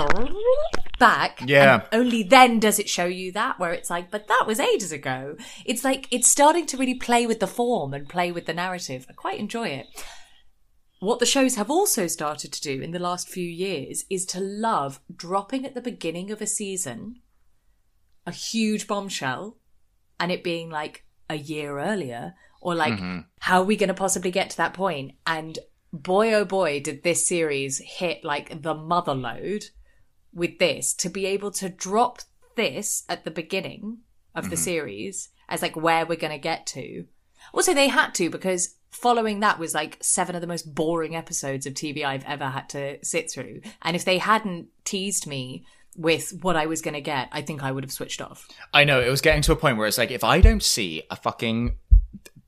back. Yeah. only then does it show you that, where it's like, "But that was ages ago." It's like it's starting to really play with the form and play with the narrative. I quite enjoy it. What the shows have also started to do in the last few years is to love dropping at the beginning of a season a huge bombshell and it being like a year earlier or like mm-hmm. how are we going to possibly get to that point? And boy oh boy did this series hit like the mother load with this. To be able to drop this at the beginning of the mm-hmm. series as like where we're going to get to. Also they had to because following that was like seven of the most boring episodes of tv i've ever had to sit through. And if they hadn't teased me with what I was going to get, I think I would have switched off. I know it was getting to a point where it's like if I don't see a fucking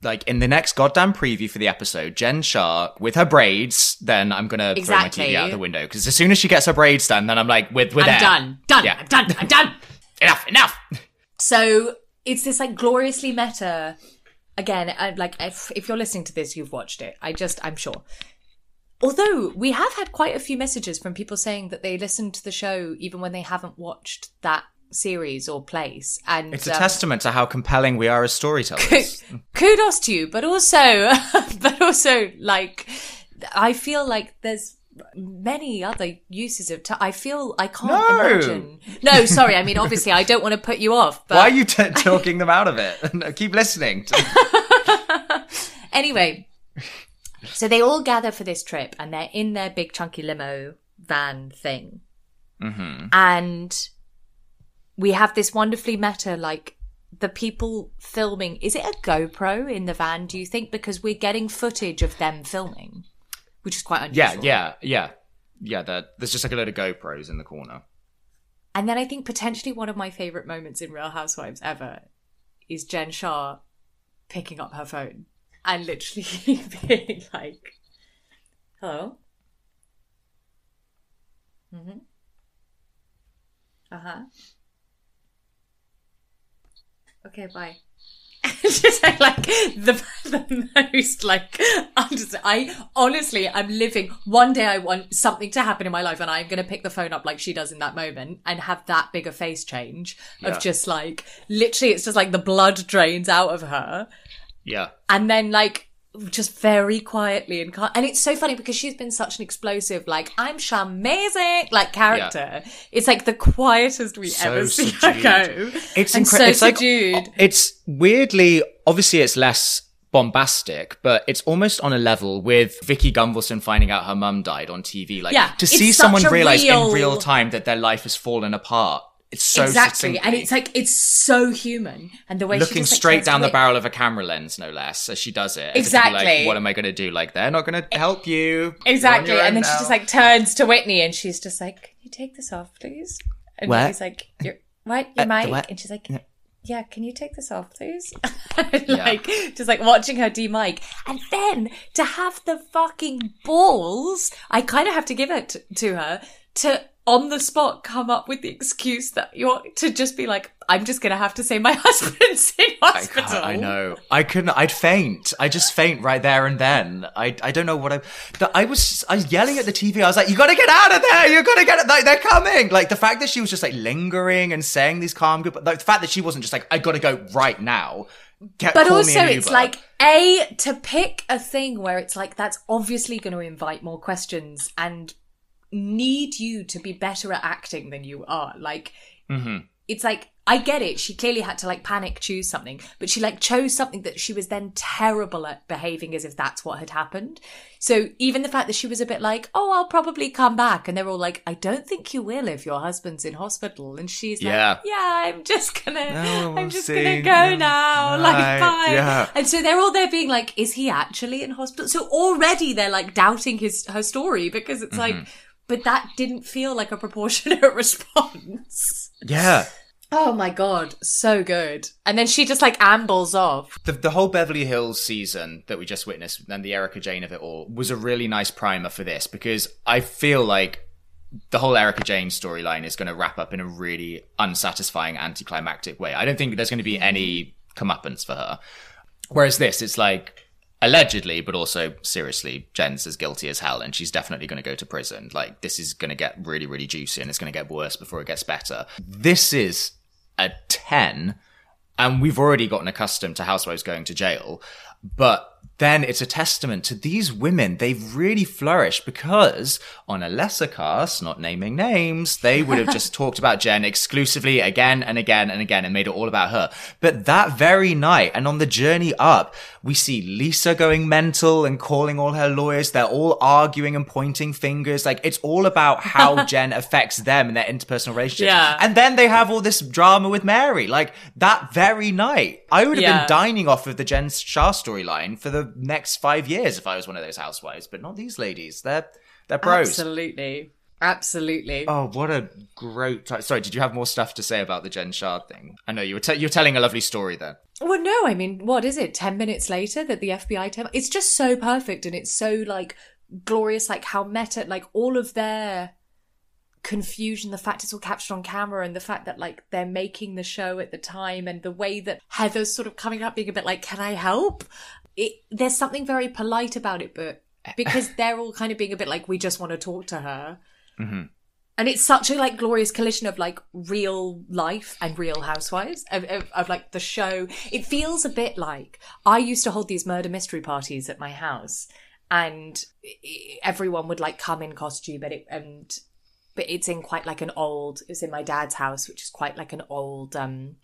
like in the next goddamn preview for the episode, Jen Shah with her braids, then I'm gonna throw my TV out the window because as soon as she gets her braids done, then I'm like, we're, we're I'm done. Done. Yeah. I'm done. I'm done. Enough, enough. So it's this like gloriously meta. Again, I, like if, if you're listening to this, you've watched it. I just, I'm sure. Although we have had quite a few messages from people saying that they listened to the show even when they haven't watched that series or place, and It's a um, testament to how compelling we are as storytellers. kudos to you, but also, but also, like, I feel like there's many other uses of time. I feel I can't No. imagine. No, sorry. I mean, obviously, I don't want to put you off, but Why are you t- talking them out of it? No, Keep listening. To- anyway, so they all gather for this trip and they're in their big chunky limo van thing. Mm-hmm. And we have this wonderfully meta, like the people filming. Is it a GoPro in the van, do you think? Because we're getting footage of them filming, which is quite yeah, unusual. yeah, yeah, yeah. There, there's just like a load of GoPros in the corner. And then I think potentially one of my favorite moments in Real Housewives ever is Jen Shah picking up her phone and literally being like, "Hello." Mhm. Uh huh. Okay, bye. Just like the the most like understand. I honestly, I'm living. One day, I want something to happen in my life, and I'm going to pick the phone up like she does in that moment, and have that bigger face change of Yeah. just like literally, it's just like the blood drains out of her, Yeah. and then like just very quietly and cal- and it's so funny because she's been such an explosive like I'm amazing like character. It's like the quietest we So ever see her go. It's incredible. so it's subdued. like it's weirdly obviously it's less bombastic, but it's almost on a level with Vicki Gunvalson finding out her mum died on TV. Like Yeah, to see someone realize real- in real time that their life has fallen apart. It's so exactly, and it's like it's so human, and the way she looking just, like, straight turns down the barrel of a camera lens, no less, as she does it. as if to be Exactly. Like, what am I going to do? Like, they're not going to help you. Exactly, and own then she just like turns to Whitney, and she's just like, "Can you take this off, please?" And What? he's like, "Your what? Your Uh, mic?" what? And she's like, "Yeah, can you take this off, please?" like just like watching her de-mic, and then to have the fucking balls, I kind of have to give it t- to her to on the spot come up with the excuse that you're to just be like, "I'm just gonna have to say my husband's in I, hospital." can't, I know. I couldn't. I'd faint. I just faint right there and then. I I don't know what I. The, I was I was yelling at the TV. I was like, "You got to get out of there! You got to get it! Like they're coming!" Like the fact that she was just like lingering and saying these calm good, like the fact that she wasn't just like, "I got to go right now." Get, But also, it's like a to pick a thing where it's like that's obviously going to invite more questions and need you to be better at acting than you are. Like, Mm-hmm. it's like I get it. She clearly had to like panic choose something, but she like chose something that she was then terrible at behaving as if that's what had happened. So even the fact that she was a bit like, "Oh, I'll probably come back," and they're all like, "I don't think you will if your husband's in hospital," and she's Yeah. like, "Yeah, I'm just gonna, No, I'm just gonna go now, Right. like bye." Yeah. And so they're all there being like, "Is he actually in hospital?" So already they're like doubting his her story because it's Mm-hmm. like, but that didn't feel like a proportionate response. yeah. Oh my god, so good. And then she just like ambles off. The, the whole Beverly Hills season that we just witnessed and the Erika Jayne of it all was a really nice primer for this because I feel like the whole Erika Jayne storyline is going to wrap up in a really unsatisfying, anticlimactic way. I don't think there's going to be any comeuppance for her. Whereas this, it's like allegedly, but also seriously, Jen's as guilty as hell, and she's definitely going to go to prison. Like this is going to get really, really juicy, and it's going to get worse before it gets better. This is a ten and we've already gotten accustomed to housewives going to jail but then it's a testament to these women they've really flourished because on a lesser cast not naming names they would have just talked about jen exclusively again and again and again and made it all about her but that very night and on the journey up we see lisa going mental and calling all her lawyers they're all arguing and pointing fingers like it's all about how jen affects them and their interpersonal relationship. Yeah. and then they have all this drama with Mary. Like that very night, I would have Yeah. been dining off of the Jen Shah storyline for the next five years if I was one of those housewives. But not these ladies. They're they're pros. Absolutely. Absolutely. Oh, what a great! T- Sorry, did you have more stuff to say about the Jen Shah thing? I know you were te- you're telling a lovely story there. Well, no, I mean, what is it? 10 minutes later that the FBI tell it's just so perfect and it's so like glorious, like how meta, like all of their confusion, the fact it's all captured on camera and the fact that like they're making the show at the time and the way that Heather's sort of coming up being a bit like, can I help? It, there's something very polite about it, but because they're all kind of being a bit like, we just want to talk to her. Mm-hmm. And it's such a like glorious collision of like real life and real housewives of, of, of like the show. It feels a bit like I used to hold these murder mystery parties at my house, and everyone would like come in costume, and it and but it's in quite like an old. It was in my dad's house, which is quite like an old um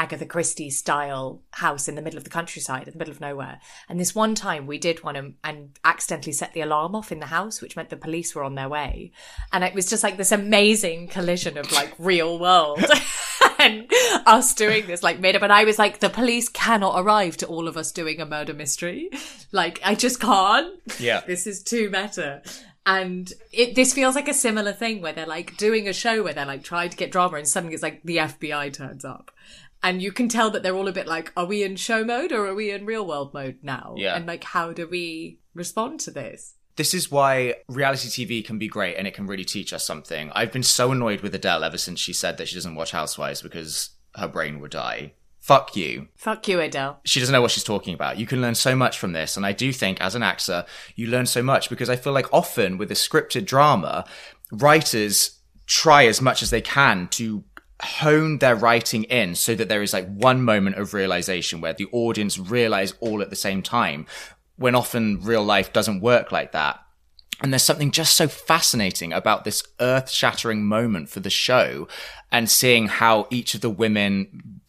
Agatha Christie style house in the middle of the countryside, in the middle of nowhere. And this one time we did one and, and accidentally set the alarm off in the house, which meant the police were on their way. And it was just like this amazing collision of like real world and us doing this like made up. And I was like, the police cannot arrive to all of us doing a murder mystery. Like, I just can't. Yeah. This is too meta. And it, this feels like a similar thing where they're like doing a show where they're like trying to get drama and suddenly it's like the FBI turns up. And you can tell that they're all a bit like, are we in show mode or are we in real world mode now? Yeah. And like, how do we respond to this? This is why reality TV can be great and it can really teach us something. I've been so annoyed with Adele ever since she said that she doesn't watch Housewives because her brain would die. fuck you. Fuck you, Adele. She doesn't know what she's talking about. You can learn so much from this. And I do think as an actor, you learn so much because I feel like often with a scripted drama, writers try as much as they can to hone their writing in so that there is like one moment of realization where the audience realize all at the same time when often real life doesn't work like that. And there's something just so fascinating about this earth shattering moment for the show and seeing how each of the women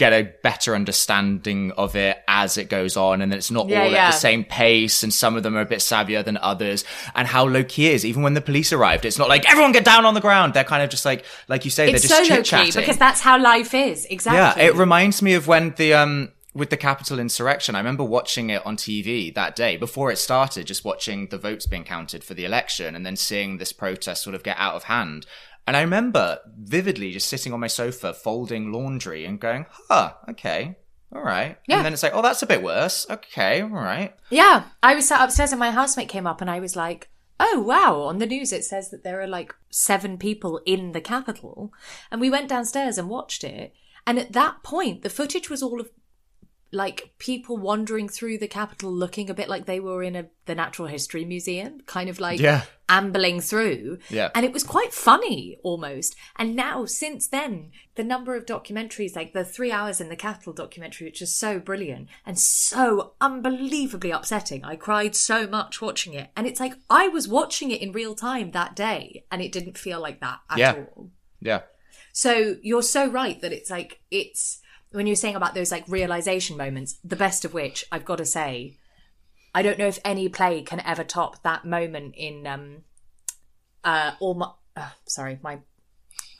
get a better understanding of it as it goes on and it's not Yeah, all yeah. at the same pace and some of them are a bit savvier than others and how low key is even when the police arrived it's not like everyone get down on the ground they're kind of just like like you say It's they're just so low chit chatting key because that's how life is. Exactly. yeah, it reminds me of when the um with the Capitol insurrection. I remember watching it on TV that day before it started, just watching the votes being counted for the election and then seeing this protest sort of get out of hand. And I remember vividly just sitting on my sofa folding laundry and going, "Huh, okay. All right." Yeah. And then it's like, "Oh, that's a bit worse." Okay, all right. Yeah, I was sat upstairs and my housemate came up and I was like, "Oh wow!" On the news it says that there are like seven people in the Capitol. and we went downstairs and watched it. And at that point, the footage was all of like people wandering through the Capitol looking a bit like they were in a the Natural History Museum, kind of like Yeah. ambling through. Yeah. And it was quite funny almost. And now, since then, the number of documentaries, like the three hours in the Capitol documentary, which is so brilliant and so unbelievably upsetting. I cried so much watching it. And it's like, I was watching it in real time that day and it didn't feel like that at Yeah. all. Yeah. So you're so right that it's like, it's, when you're saying about those like realization moments, the best of which I've got to say, I don't know if any play can ever top that moment in um uh all my uh, sorry, my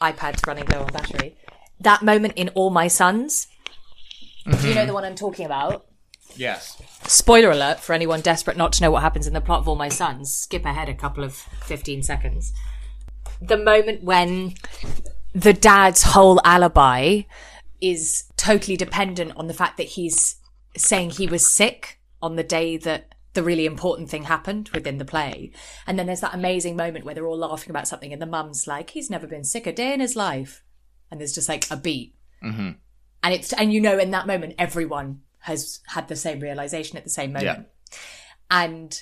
iPad's running low on battery. That moment in All My Sons. Do you know the one I'm talking about? Yes. Spoiler alert for anyone desperate not to know what happens in the plot of All My Sons. Skip ahead a couple of 15 seconds. The moment when the dad's whole alibi is totally dependent on the fact that he's saying he was sick on the day that the really important thing happened within the play. And then there's that amazing moment where they're all laughing about something and the mum's like, he's never been sick a day in his life. And there's just like a beat. Mm-hmm. And it's, and you know, in that moment, everyone has had the same realization at the same moment. And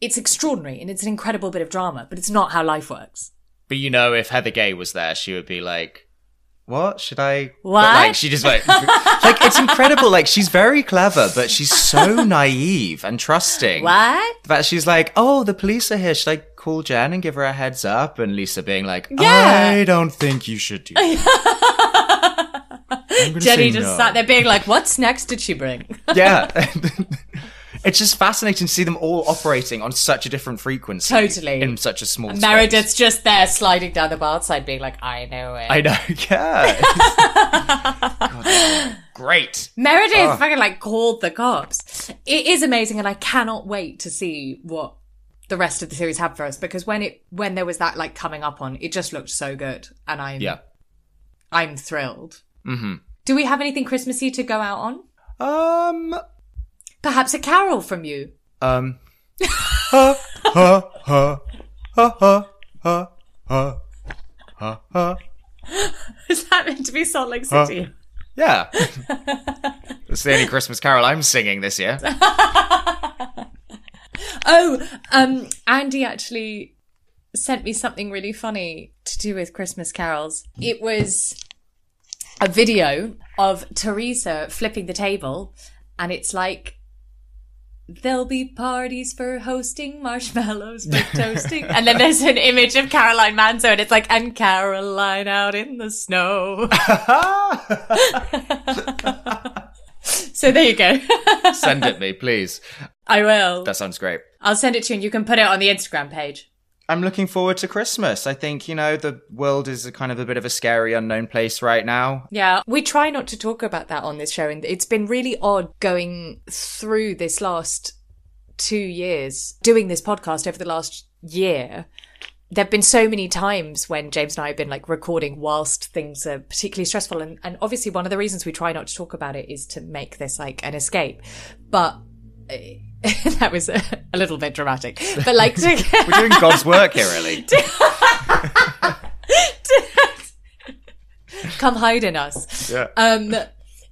it's extraordinary and it's an incredible bit of drama, but it's not how life works. But you know, if Heather Gay was there, she would be like, "What should I?" but, What? like she just like, like it's incredible. Like she's very clever, but she's so naive and trusting. What? That she's like, "Oh, the police are here. Should I call Jen and give her a heads up?" And Lisa being like, Yeah. "I don't think you should do." That. Jenny just no." sat there being like, what's next did she bring? Yeah. It's just fascinating to see them all operating on such a different frequency. Totally. In such a small space. Meredith's just there sliding down the bar side being like, I know it. I know, yeah. God, great. Meredith Ah. fucking like called the cops. It is amazing, and I cannot wait to see what the rest of the series have for us because when it when there was that like coming up on, it just looked so good, and I'm Yeah. I'm thrilled. Mm-hmm. Do we have anything Christmassy to go out on? Um, Perhaps a carol from you. um. ha, ha, ha, ha, ha, ha, ha, ha, ha. Is that meant to be Salt Lake City? Yeah. it's the only Christmas carol I'm singing this year. Oh, um, Andy actually sent me something really funny to do with Christmas carols. It was a video of Teresa flipping the table, and it's like, There'll be parties for hosting, marshmallows for toasting. and then there's an image of Caroline Manzo, and it's like, and Caroline out in the snow. so there you go. Send it me, please. I will. That sounds great. I'll send it to you, and you can put it on the Instagram page. I'm looking forward to Christmas. I think, you know, the world is a kind of a bit of a scary unknown place right now. Yeah, we try not to talk about that on this show, and it's been really odd going through this last two years, doing this podcast over the last year. There have been so many times when James and I have been like recording whilst things are particularly stressful, and, and obviously one of the reasons we try not to talk about it is to make this like an escape. But eh, that was a, a little bit dramatic. But like, We're doing God's work here, really. come hide in us. Yeah. Um,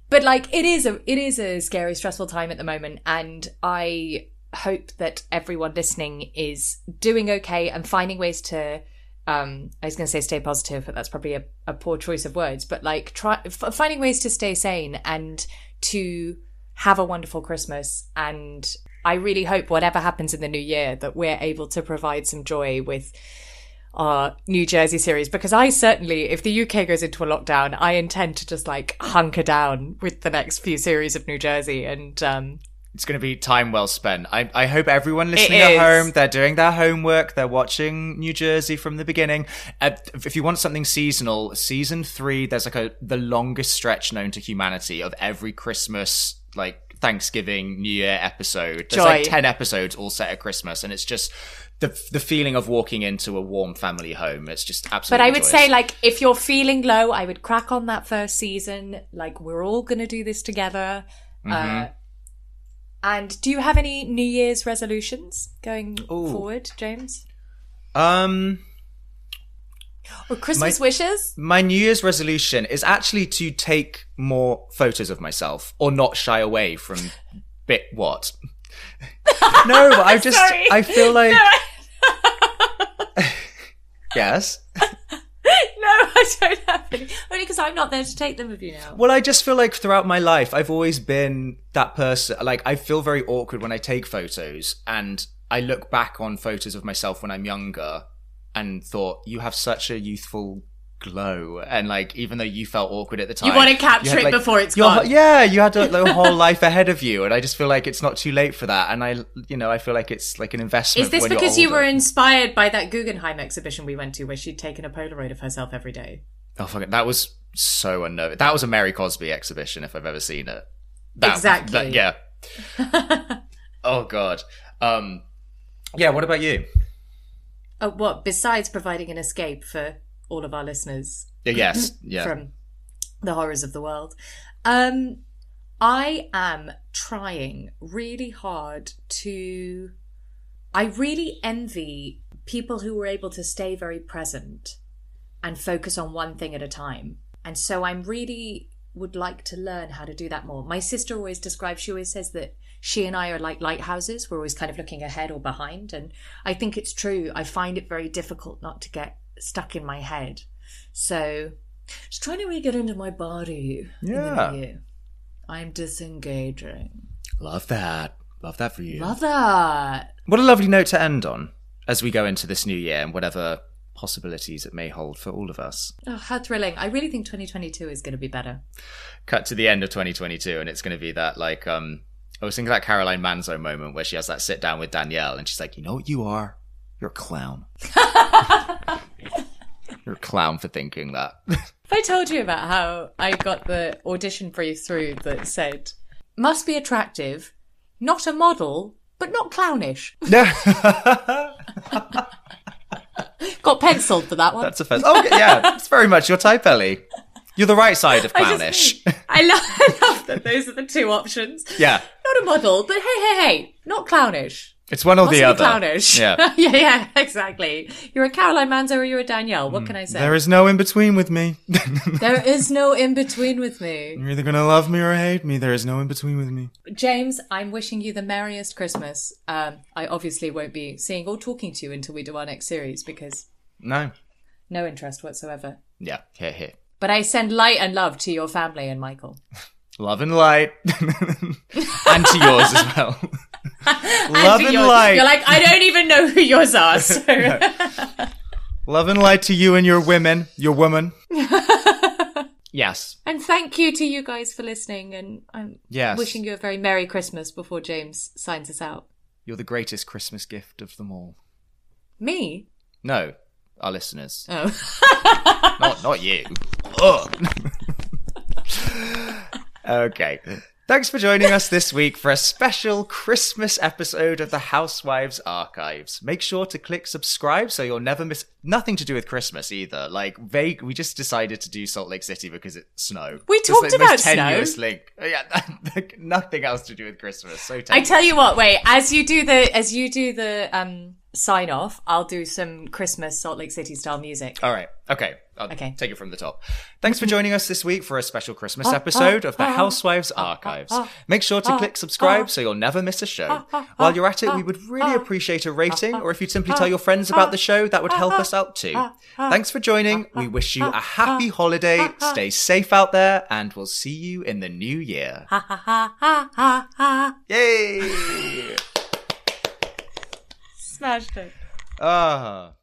but like it is a it is a scary, stressful time at the moment, and I hope that everyone listening is doing okay and finding ways to. Um, I was going to say stay positive, but that's probably a, a poor choice of words. But like, try f- finding ways to stay sane and to have a wonderful Christmas. And I really hope whatever happens in the new year that we're able to provide some joy with our New Jersey series because I certainly, if the UK goes into a lockdown, I intend to just like hunker down with the next few series of New Jersey and um, It's going to be time well spent. I, I hope everyone listening at home, they're doing their homework, they're watching New Jersey from the beginning. Uh, if you want something seasonal, season three, there's like a the longest stretch known to humanity of every Christmas, like Thanksgiving, New Year episode. There's like ten episodes all set at Christmas, and it's just the the feeling of walking into a warm family home. It's just absolutely. But I would joyous. say, like, if you're feeling low, I would crack on that first season. Like, we're all going to do this together. Uh, and do you have any New Year's resolutions going Ooh. forward, James? um. Or Christmas My- wishes? My New Year's resolution is actually to take more photos of myself or not shy away from bit what. no, but I just Sorry. I feel like No, yes. no, I don't have any. Only because I'm not there to take them of you now. Well, I just feel like throughout my life I've always been that person like I feel very awkward when I take photos and I look back on photos of myself when I'm younger and thought you have such a youthful glow. And like even though you felt awkward at the time You wanna capture had, it before it's gone. yeah you had a, like, a whole life ahead of you and i just feel like it's not too late for that. And i you know i feel like it's like an investment Is this because you were inspired by that Guggenheim exhibition we went to where she'd taken a Polaroid of herself every day? oh fuck it. That was so unnerving that was a mary cosby exhibition if i've ever seen it. That- Exactly. that- yeah. Oh god. Um yeah what about you Oh, what? Besides providing an escape for all of our listeners yes yeah from the horrors of the world. Um, I am trying really hard to. I really envy people who were able to stay very present and focus on one thing at a time. And so I'm really would like to learn how to do that more. My sister always describes, she always says that she and I are like lighthouses. We're always kind of looking ahead or behind. And I think it's true. I find it very difficult not to get stuck in my head. So just trying to really get into my body Yeah. in the new year. I'm disengaging. love that love that for you Love that. What a lovely note to end on as we go into this new year and whatever possibilities it may hold for all of us. Oh, how thrilling. I really think 2022 is going to be better. Cut to the end of 2022 and it's going to be that like um I was thinking that Caroline Manzo moment where she has that sit down with Danielle and she's like, "You know what you are? You're a clown." You're a clown for thinking that. If I told you about how I got the audition brief through that said, must be attractive, not a model, but not clownish. Got penciled for that one. That's offensive. Oh yeah, it's very much your type, Ellie. You're the right side of I clownish. just- I love, I love that those are the two options. yeah, Not a model, but hey, hey, hey, not clownish. it's one or Must the other. clownish. Yeah. yeah, yeah, exactly. You're a Caroline Manzo or you're a Danielle. What can I say? There is no in between with me. there is no in between with me. You're either gonna love me or hate me. There is no in between with me. James, I'm wishing you the merriest Christmas. Um, I obviously won't be seeing or talking to you until we do our next series because No. no interest whatsoever. Yeah, here, here. But I send light and love to your family and Michael. Love and light. and to yours as well. And Love and yours. light. You're like, I don't even know who yours are. So. Love and light to you and your women. Your woman. yes. and thank you to you guys for listening. And I'm Yes. wishing you a very Merry Christmas before James signs us out. You're the greatest Christmas gift of them all. Me? No, our listeners. Oh. not, not you. Okay. Thanks for joining us this week for a special Christmas episode of the Housewives Archives. Make sure to click subscribe so you'll never miss nothing to do with Christmas either. Like vague, we just decided to do Salt Lake City because it's snow. We It's talked most about snow. tenuous link. Yeah, nothing else to do with Christmas. So I tell you what, wait, as you do the as you do the um sign off, I'll do some Christmas Salt Lake City style music. All right. Okay. I'll Okay. take it from the top. Thanks for joining us this week for a special Christmas ah, episode ah, of the ah, Housewives Archives. Make sure to click subscribe so you'll never miss a show. While you're at it, we would really appreciate a rating, or if you'd simply tell your friends about the show, that would help us out too. Thanks for joining. We wish you a happy holiday. Stay safe out there, and we'll see you in the new year. Ha ha ha ha ha ha. Yay! Smashed it. Ah.